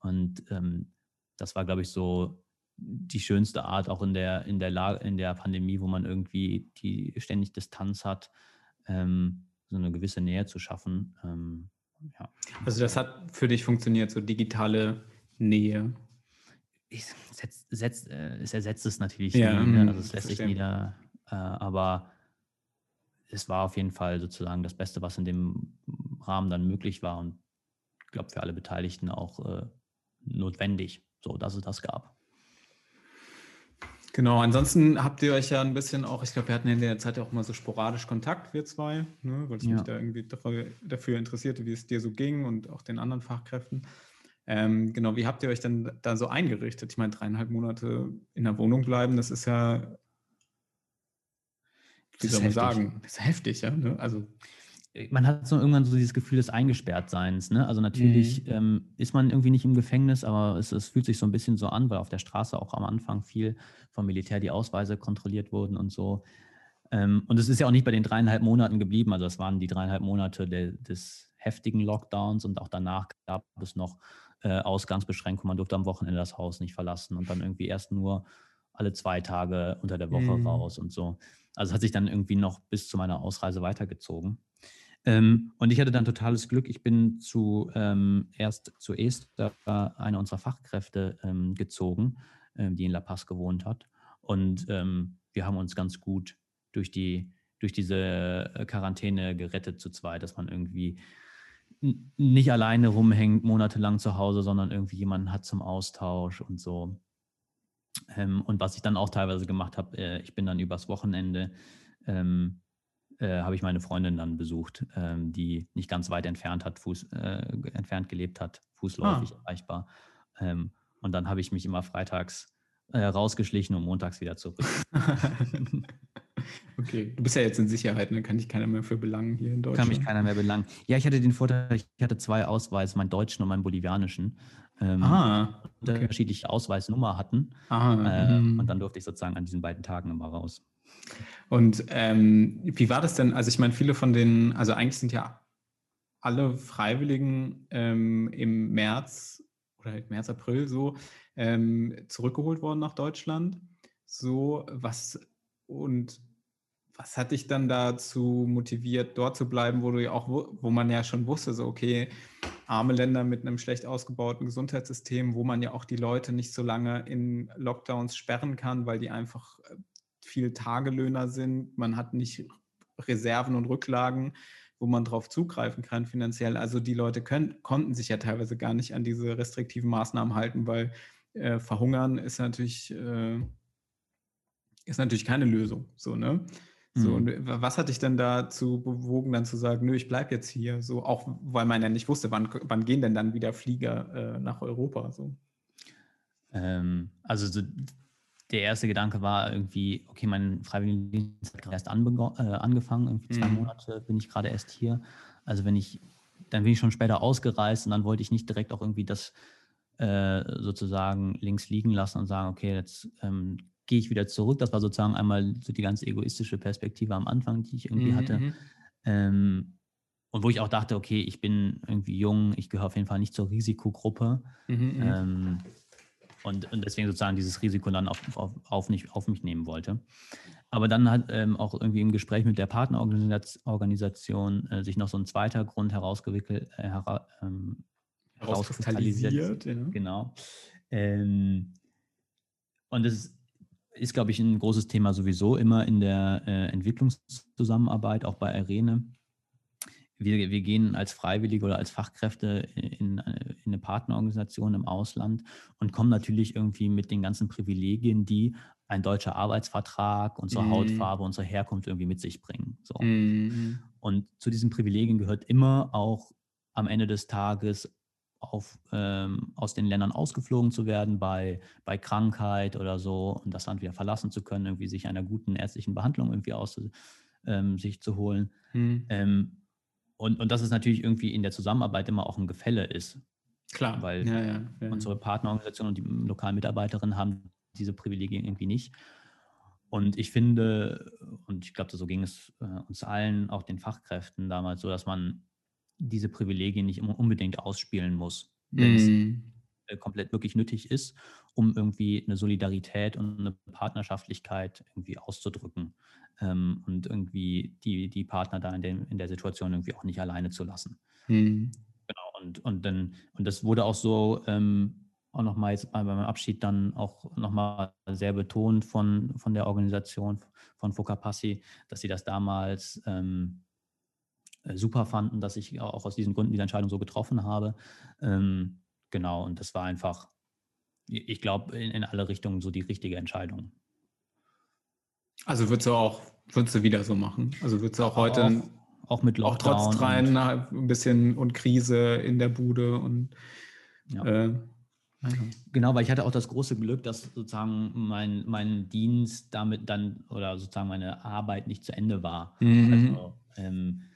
Und ähm, das war, glaube ich, so die schönste Art auch in der, in der Lage, in der Pandemie, wo man irgendwie die ständig Distanz hat, ähm, so eine gewisse Nähe zu schaffen. Ähm, ja. Also das hat für dich funktioniert, so digitale Nähe. Ich setz, setz, äh, es ersetzt es natürlich ja, nie, ne? Mhm, also es lässt sich nieder, äh, aber es war auf jeden Fall sozusagen das Beste, was in dem Rahmen dann möglich war und ich glaube für alle Beteiligten auch äh, notwendig, so dass es das gab. Genau, ansonsten habt ihr euch ja ein bisschen auch, ich glaube, wir hatten in der Zeit ja auch mal so sporadisch Kontakt, wir zwei, ne, weil es ja. mich da irgendwie dafür interessierte, wie es dir so ging und auch den anderen Fachkräften. Ähm, genau, wie habt ihr euch denn da so eingerichtet? Ich meine, dreieinhalb Monate in der Wohnung bleiben, das ist ja, wie soll man sagen, das ist heftig, ja. Ne? Also man hat so irgendwann so dieses Gefühl des Eingesperrtseins. Ne? Also natürlich mhm. ähm, ist man irgendwie nicht im Gefängnis, aber es, es, fühlt sich so ein bisschen so an, weil auf der Straße auch am Anfang viel vom Militär die Ausweise kontrolliert wurden und so. Ähm, und es ist ja auch nicht bei den dreieinhalb Monaten geblieben. Also das waren die dreieinhalb Monate de, des heftigen Lockdowns und auch danach gab es noch äh, Ausgangsbeschränkungen. Man durfte am Wochenende das Haus nicht verlassen und dann irgendwie erst nur alle zwei Tage unter der Woche mhm. raus und so. Also es hat sich dann irgendwie noch bis zu meiner Ausreise weitergezogen. Ähm, und ich hatte dann totales Glück. Ich bin zu, ähm, erst zu Esther, einer unserer Fachkräfte, ähm, gezogen, ähm, die in La Paz gewohnt hat. Und ähm, wir haben uns ganz gut durch, die, durch diese äh, Quarantäne gerettet zu zweit, dass man irgendwie nicht alleine rumhängt, monatelang zu Hause, sondern irgendwie jemanden hat zum Austausch und so. Ähm, und was ich dann auch teilweise gemacht habe, äh, ich bin dann übers Wochenende ähm, äh, habe ich meine Freundin dann besucht, ähm, die nicht ganz weit entfernt hat, Fuß, äh, entfernt gelebt hat, fußläufig ah. erreichbar. Ähm, und dann habe ich mich immer freitags äh, rausgeschlichen und montags wieder zurück. okay, du bist ja jetzt in Sicherheit, dann ne? kann dich keiner mehr für belangen hier in Deutschland. Kann mich keiner mehr belangen. Ja, ich hatte den Vorteil, ich hatte zwei Ausweise, meinen deutschen und meinen bolivianischen. Ähm, ah, okay. unterschiedliche Ausweisnummer hatten. Ah, äh, mhm. und dann durfte ich sozusagen an diesen beiden Tagen immer raus. Und ähm, wie war das denn? Also ich meine, viele von den, also eigentlich sind ja alle Freiwilligen ähm, im März oder halt März, April so ähm, zurückgeholt worden nach Deutschland. So, was und was hat dich dann dazu motiviert, dort zu bleiben, wo du ja auch, wo man ja schon wusste, so okay, arme Länder mit einem schlecht ausgebauten Gesundheitssystem, wo man ja auch die Leute nicht so lange in Lockdowns sperren kann, weil die einfach äh, viel Tagelöhner sind. Man hat nicht Reserven und Rücklagen, wo man drauf zugreifen kann finanziell. Also die Leute können, konnten sich ja teilweise gar nicht an diese restriktiven Maßnahmen halten, weil äh, verhungern ist natürlich, äh, ist natürlich keine Lösung. So, ne? So, und mhm. was hat dich denn dazu bewogen, dann zu sagen, nö, ich bleibe jetzt hier? So, auch weil man ja nicht wusste, wann, wann gehen denn dann wieder Flieger äh, nach Europa? So. Ähm, also so der erste Gedanke war irgendwie, okay, mein Freiwilligendienst hat gerade erst äh, angefangen, irgendwie zwei mhm. Monate bin ich gerade erst hier. Also wenn ich, dann bin ich schon später ausgereist und dann wollte ich nicht direkt auch irgendwie das äh, sozusagen links liegen lassen und sagen, okay, jetzt ähm, gehe ich wieder zurück. Das war sozusagen einmal so die ganz egoistische Perspektive am Anfang, die ich irgendwie mhm. hatte. Mhm. Ähm, und wo ich auch dachte, okay, ich bin irgendwie jung, ich gehöre auf jeden Fall nicht zur Risikogruppe. Mhm, mhm. ähm, und, und deswegen sozusagen dieses Risiko dann auf, auf, auf, nicht, auf mich nehmen wollte. Aber dann hat ähm, auch irgendwie im Gespräch mit der Partnerorganisation äh, sich noch so ein zweiter Grund herausgewickelt, äh, hera, ähm, herauskristallisiert. Ja. Genau. Ähm, und das ist, glaube ich, ein großes Thema sowieso immer in der äh, Entwicklungszusammenarbeit, auch bei Irene wir, wir gehen als Freiwillige oder als Fachkräfte in, in, eine Partnerorganisation im Ausland und kommen natürlich irgendwie mit den ganzen Privilegien, die ein deutscher Arbeitsvertrag, unsere Mhm. Hautfarbe, unsere Herkunft irgendwie mit sich bringen. So. Mhm. Und zu diesen Privilegien gehört immer auch am Ende des Tages auf, ähm, aus den Ländern ausgeflogen zu werden bei, bei Krankheit oder so und das Land wieder verlassen zu können, irgendwie sich einer guten ärztlichen Behandlung irgendwie aus, ähm, sich zu holen. Mhm. Ähm, und, und dass es natürlich irgendwie in der Zusammenarbeit immer auch ein Gefälle ist. Klar. Weil ja, ja, ja. Unsere Partnerorganisationen und die lokalen Mitarbeiterinnen haben diese Privilegien irgendwie nicht. Und ich finde, und ich glaube, so ging es äh, uns allen, auch den Fachkräften damals so, dass man diese Privilegien nicht immer unbedingt ausspielen muss, wenn es Mhm. äh, komplett wirklich nötig ist, um irgendwie eine Solidarität und eine Partnerschaftlichkeit irgendwie auszudrücken ähm, und irgendwie die, die Partner da in, dem, in der Situation irgendwie auch nicht alleine zu lassen. Mhm. Genau, und, und dann, und das wurde auch so ähm, auch nochmal jetzt bei meinem Abschied dann auch nochmal sehr betont von, von der Organisation von Focapassi, dass sie das damals ähm, äh, super fanden, dass ich auch aus diesen Gründen diese Entscheidung so getroffen habe. Ähm, genau, und das war einfach, ich glaube, in, in alle Richtungen so die richtige Entscheidung. Also würdest du auch, würdest du wieder so machen? Also würdest du auch heute auch, auch mit auch Lockdown trotz rein ein bisschen und Krise in der Bude und Ja. äh, Genau, weil ich hatte auch das große Glück, dass sozusagen mein, mein Dienst damit dann oder sozusagen meine Arbeit nicht zu Ende war. Mhm. Also, ähm, äh,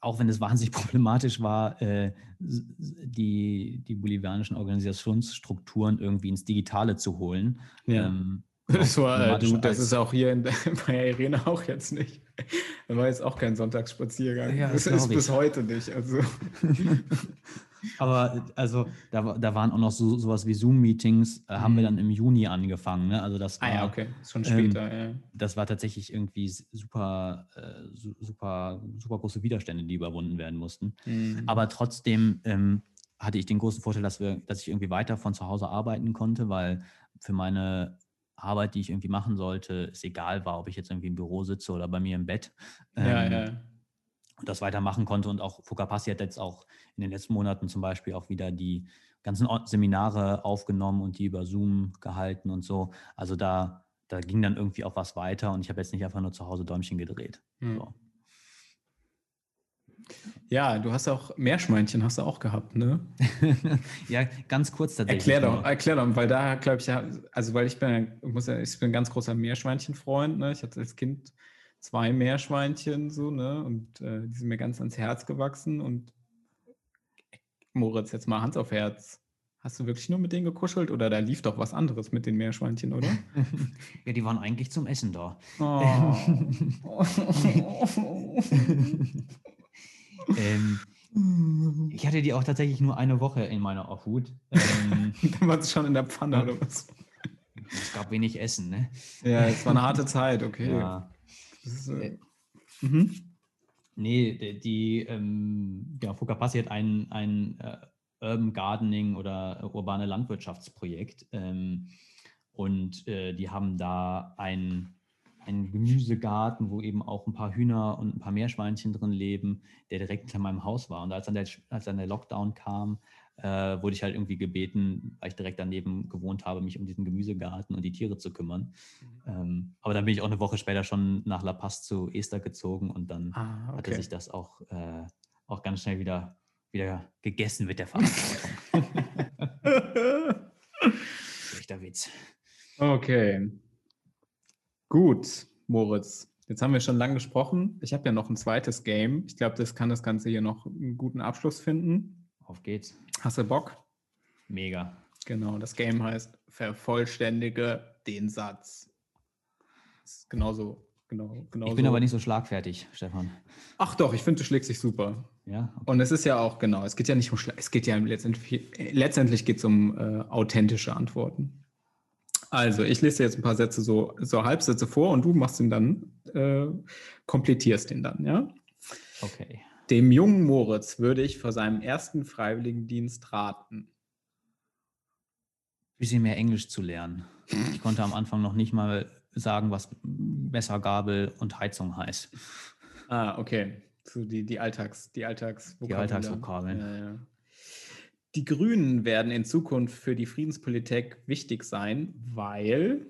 auch wenn es wahnsinnig problematisch war, äh, die, die bolivianischen Organisationsstrukturen irgendwie ins Digitale zu holen. Ja. Ähm, Das, war, äh, du, das ist auch hier in, der- bei Irene auch jetzt nicht. Da war jetzt auch kein Sonntagsspaziergang. Ja, das das ist ich. bis heute nicht. Also, Aber also da, da waren auch noch so, sowas wie Zoom-Meetings, äh, haben wir Mhm. dann im Juni angefangen. Ne? Also das war, ah ja, okay. Ist schon Ähm, später. ja. das war tatsächlich irgendwie super, äh, su- super, super große Widerstände, die überwunden werden mussten. Mhm. Aber trotzdem ähm, hatte ich den großen Vorteil, dass, wir, dass ich irgendwie weiter von zu Hause arbeiten konnte, weil für meine Arbeit, die ich irgendwie machen sollte, es egal war, ob ich jetzt irgendwie im Büro sitze oder bei mir im Bett. ja, Ähm, ja. und das weitermachen konnte. Und auch Focapassi hat jetzt auch in den letzten Monaten zum Beispiel auch wieder die ganzen Seminare aufgenommen und die über Zoom gehalten und so. Also da, da ging dann irgendwie auch was weiter und ich habe jetzt nicht einfach nur zu Hause Däumchen gedreht. Hm. So. Ja, du hast auch Meerschweinchen hast du auch gehabt, ne? ja, ganz kurz tatsächlich. Erklär doch, erklär doch, weil da glaube ich ja, also weil ich bin, muss ja, ich bin ein ganz großer Meerschweinchen-Freund, ne? Ich hatte als Kind zwei Meerschweinchen so, ne? Und äh, die sind mir ganz ans Herz gewachsen und Moritz, jetzt mal Hand auf Herz. Hast du wirklich nur mit denen gekuschelt oder da lief doch was anderes mit den Meerschweinchen, oder? ja, die waren eigentlich zum Essen da. Oh. ähm, ich hatte die auch tatsächlich nur eine Woche in meiner Obhut. Ähm, Dann war es schon in der Pfanne oder was? es gab wenig Essen, ne? Ja, es war eine harte Zeit, okay. Ja. Ist, äh, mhm. Nee, die, die ähm, genau, Focapassi hat ein, ein äh, Urban Gardening oder äh, urbane Landwirtschaftsprojekt ähm, und äh, die haben da ein, einen Gemüsegarten, wo eben auch ein paar Hühner und ein paar Meerschweinchen drin leben, der direkt hinter meinem Haus war. Und als dann der, als dann der Lockdown kam, äh, wurde ich halt irgendwie gebeten, weil ich direkt daneben gewohnt habe, mich um diesen Gemüsegarten und die Tiere zu kümmern. Ähm, aber dann bin ich auch eine Woche später schon nach La Paz zu Esther gezogen und dann Ah, hatte okay. sich das auch, äh, auch ganz schnell wieder, wieder gegessen mit der Verantwortung. Schlechter Witz. Okay. Gut, Moritz. Jetzt haben wir schon lange gesprochen. Ich habe ja noch ein zweites Game. Ich glaube, das kann das Ganze hier noch einen guten Abschluss finden. Auf geht's. Hast du Bock? Mega. Genau, das Game heißt Vervollständige den Satz. Das ist genauso, genau, genau Ich bin so. aber nicht so schlagfertig, Stefan. Ach doch, ich finde, du schlägst dich super. Ja, okay. Und es ist ja auch, genau, es geht ja nicht um Schla es geht ja letztendlich, letztendlich geht es um äh, authentische Antworten. Also, ich lese dir jetzt ein paar Sätze so, so Halbsätze vor und du machst ihn dann, äh, komplettierst ihn dann, ja? okay. Dem jungen Moritz würde ich vor seinem ersten Freiwilligendienst raten. bisschen mehr Englisch zu lernen. Ich konnte am Anfang noch nicht mal sagen, was Messer, Gabel und Heizung heißt. Ah, okay. So die, die Alltags, die Alltagsvokabeln. Alltagsvokabeln. Ja, ja. Die Grünen werden in Zukunft für die Friedenspolitik wichtig sein, weil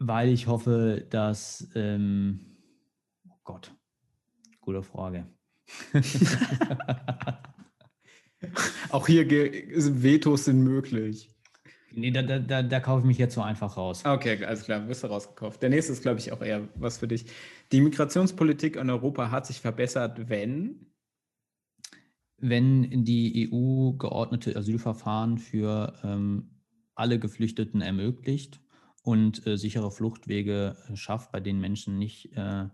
Weil ich hoffe, dass, ähm, oh Gott, gute Frage. Auch hier Vetos sind möglich. Nee, da, da, da kaufe ich mich jetzt so einfach raus. Okay, alles klar, bist du rausgekauft. Der nächste ist, glaube ich, auch eher was für dich. Die Migrationspolitik in Europa hat sich verbessert, wenn? Wenn die EU geordnete Asylverfahren für ähm, alle Geflüchteten ermöglicht und äh, sichere Fluchtwege äh, schafft, bei denen Menschen nicht äh,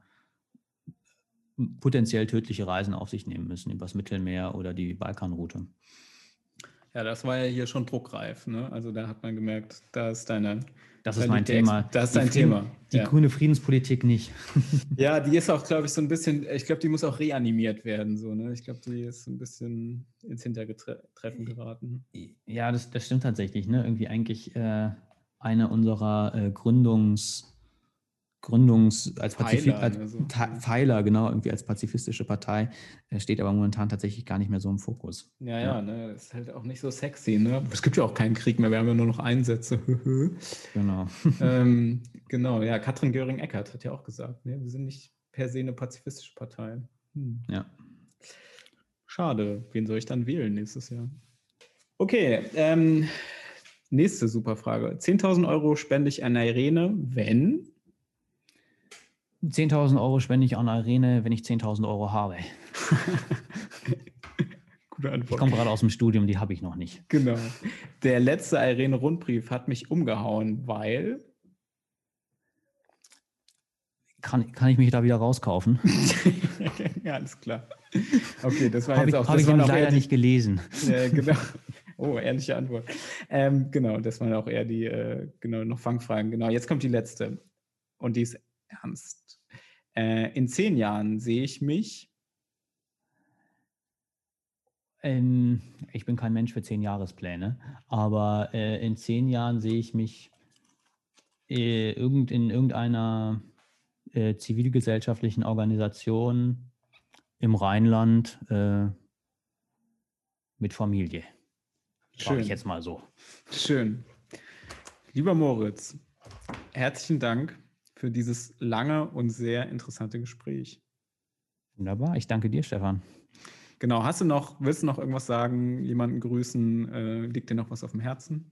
potenziell tödliche Reisen auf sich nehmen müssen, übers Mittelmeer oder die Balkanroute. Ja, das war ja hier schon druckreif. Ne? Also da hat man gemerkt, da ist deine. Das ist mein Thema. Das ist dein Thema. Die ja. grüne Friedenspolitik nicht. ja, die ist auch, glaube ich, so ein bisschen, ich glaube, die muss auch reanimiert werden. So, ne? Ich glaube, die ist ein bisschen ins Hintertreffen geraten. Ja, das, das stimmt tatsächlich. Ne? Irgendwie eigentlich äh, eine unserer äh, Gründungs- Gründungs als Pfeiler, als also. Pfeiler, genau, irgendwie als pazifistische Partei, äh, steht aber momentan tatsächlich gar nicht mehr so im Fokus. Ja, ja, ja ne, das ist halt auch nicht so sexy, ne? Es gibt ja auch keinen Krieg mehr, wir haben ja nur noch Einsätze. genau. ähm, genau, ja, Katrin Göring-Eckardt hat ja auch gesagt, ne, wir sind nicht per se eine pazifistische Partei. Hm. Ja. Schade, wen soll ich dann wählen nächstes Jahr? Okay, ähm, nächste super Frage. 10.000 Euro spende ich an Irene, wenn 10.000 Euro spende ich an Arene, wenn ich 10.000 Euro habe. Gute Antwort. Ich komme gerade aus dem Studium, die habe ich noch nicht. Genau. Der letzte Irene-Rundbrief hat mich umgehauen, weil. Kann, kann ich mich da wieder rauskaufen? ja, alles klar. Okay, das war hab jetzt ich, auch. Habe ich nämlich leider die, nicht gelesen. Ja, genau. Oh, ehrliche Antwort. Ähm, genau, das waren auch eher die, äh, genau, noch Fangfragen. Genau, jetzt kommt die letzte. Und die ist ernst. Äh, in zehn Jahren sehe ich mich. Ähm, ich bin kein Mensch für zehn Jahrespläne, aber äh, in zehn Jahren sehe ich mich äh, irgend, in irgendeiner äh, zivilgesellschaftlichen Organisation im Rheinland äh, mit Familie. Schön. ich jetzt mal so. Schön. Lieber Moritz, herzlichen Dank für dieses lange und sehr interessante Gespräch. Wunderbar. Ich danke dir, Stefan. Genau. Hast du noch, willst du noch irgendwas sagen, jemanden grüßen? Äh, liegt dir noch was auf dem Herzen?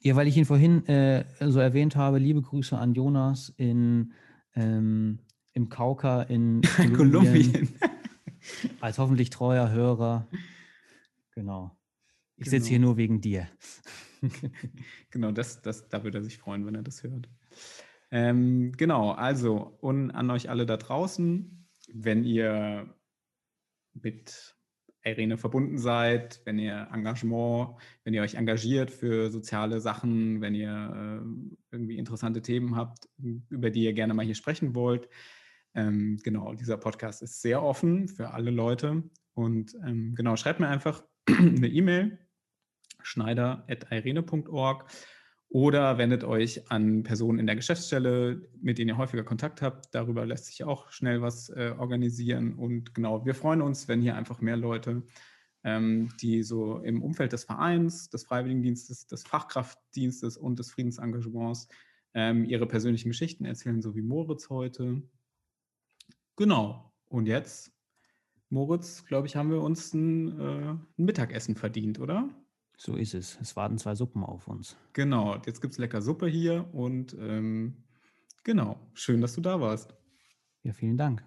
Ja, weil ich ihn vorhin äh, so erwähnt habe, liebe Grüße an Jonas in, ähm, im Kauka in Kolumbien. Kolumbien. als hoffentlich treuer Hörer. Genau. Ich genau. sitze hier nur wegen dir. genau, das, das, da würde er sich freuen, wenn er das hört. Ähm, genau, also und an euch alle da draußen, wenn ihr mit Irene verbunden seid, wenn ihr Engagement, wenn ihr euch engagiert für soziale Sachen, wenn ihr äh, irgendwie interessante Themen habt, über die ihr gerne mal hier sprechen wollt. Ähm, genau, dieser Podcast ist sehr offen für alle Leute. Und ähm, genau, schreibt mir einfach eine E-Mail, schneider.irene.org oder wendet euch an Personen in der Geschäftsstelle, mit denen ihr häufiger Kontakt habt. Darüber lässt sich auch schnell was äh, organisieren. Und genau, wir freuen uns, wenn hier einfach mehr Leute, ähm, die so im Umfeld des Vereins, des Freiwilligendienstes, des Fachkraftdienstes und des Friedensengagements ähm, ihre persönlichen Geschichten erzählen, so wie Moritz heute. Genau. Und jetzt, Moritz, glaube ich, haben wir uns ein, äh, ein Mittagessen verdient, oder? So ist es. Es warten zwei Suppen auf uns. Genau, jetzt gibt es lecker Suppe hier und ähm, genau, schön, dass du da warst. Ja, vielen Dank.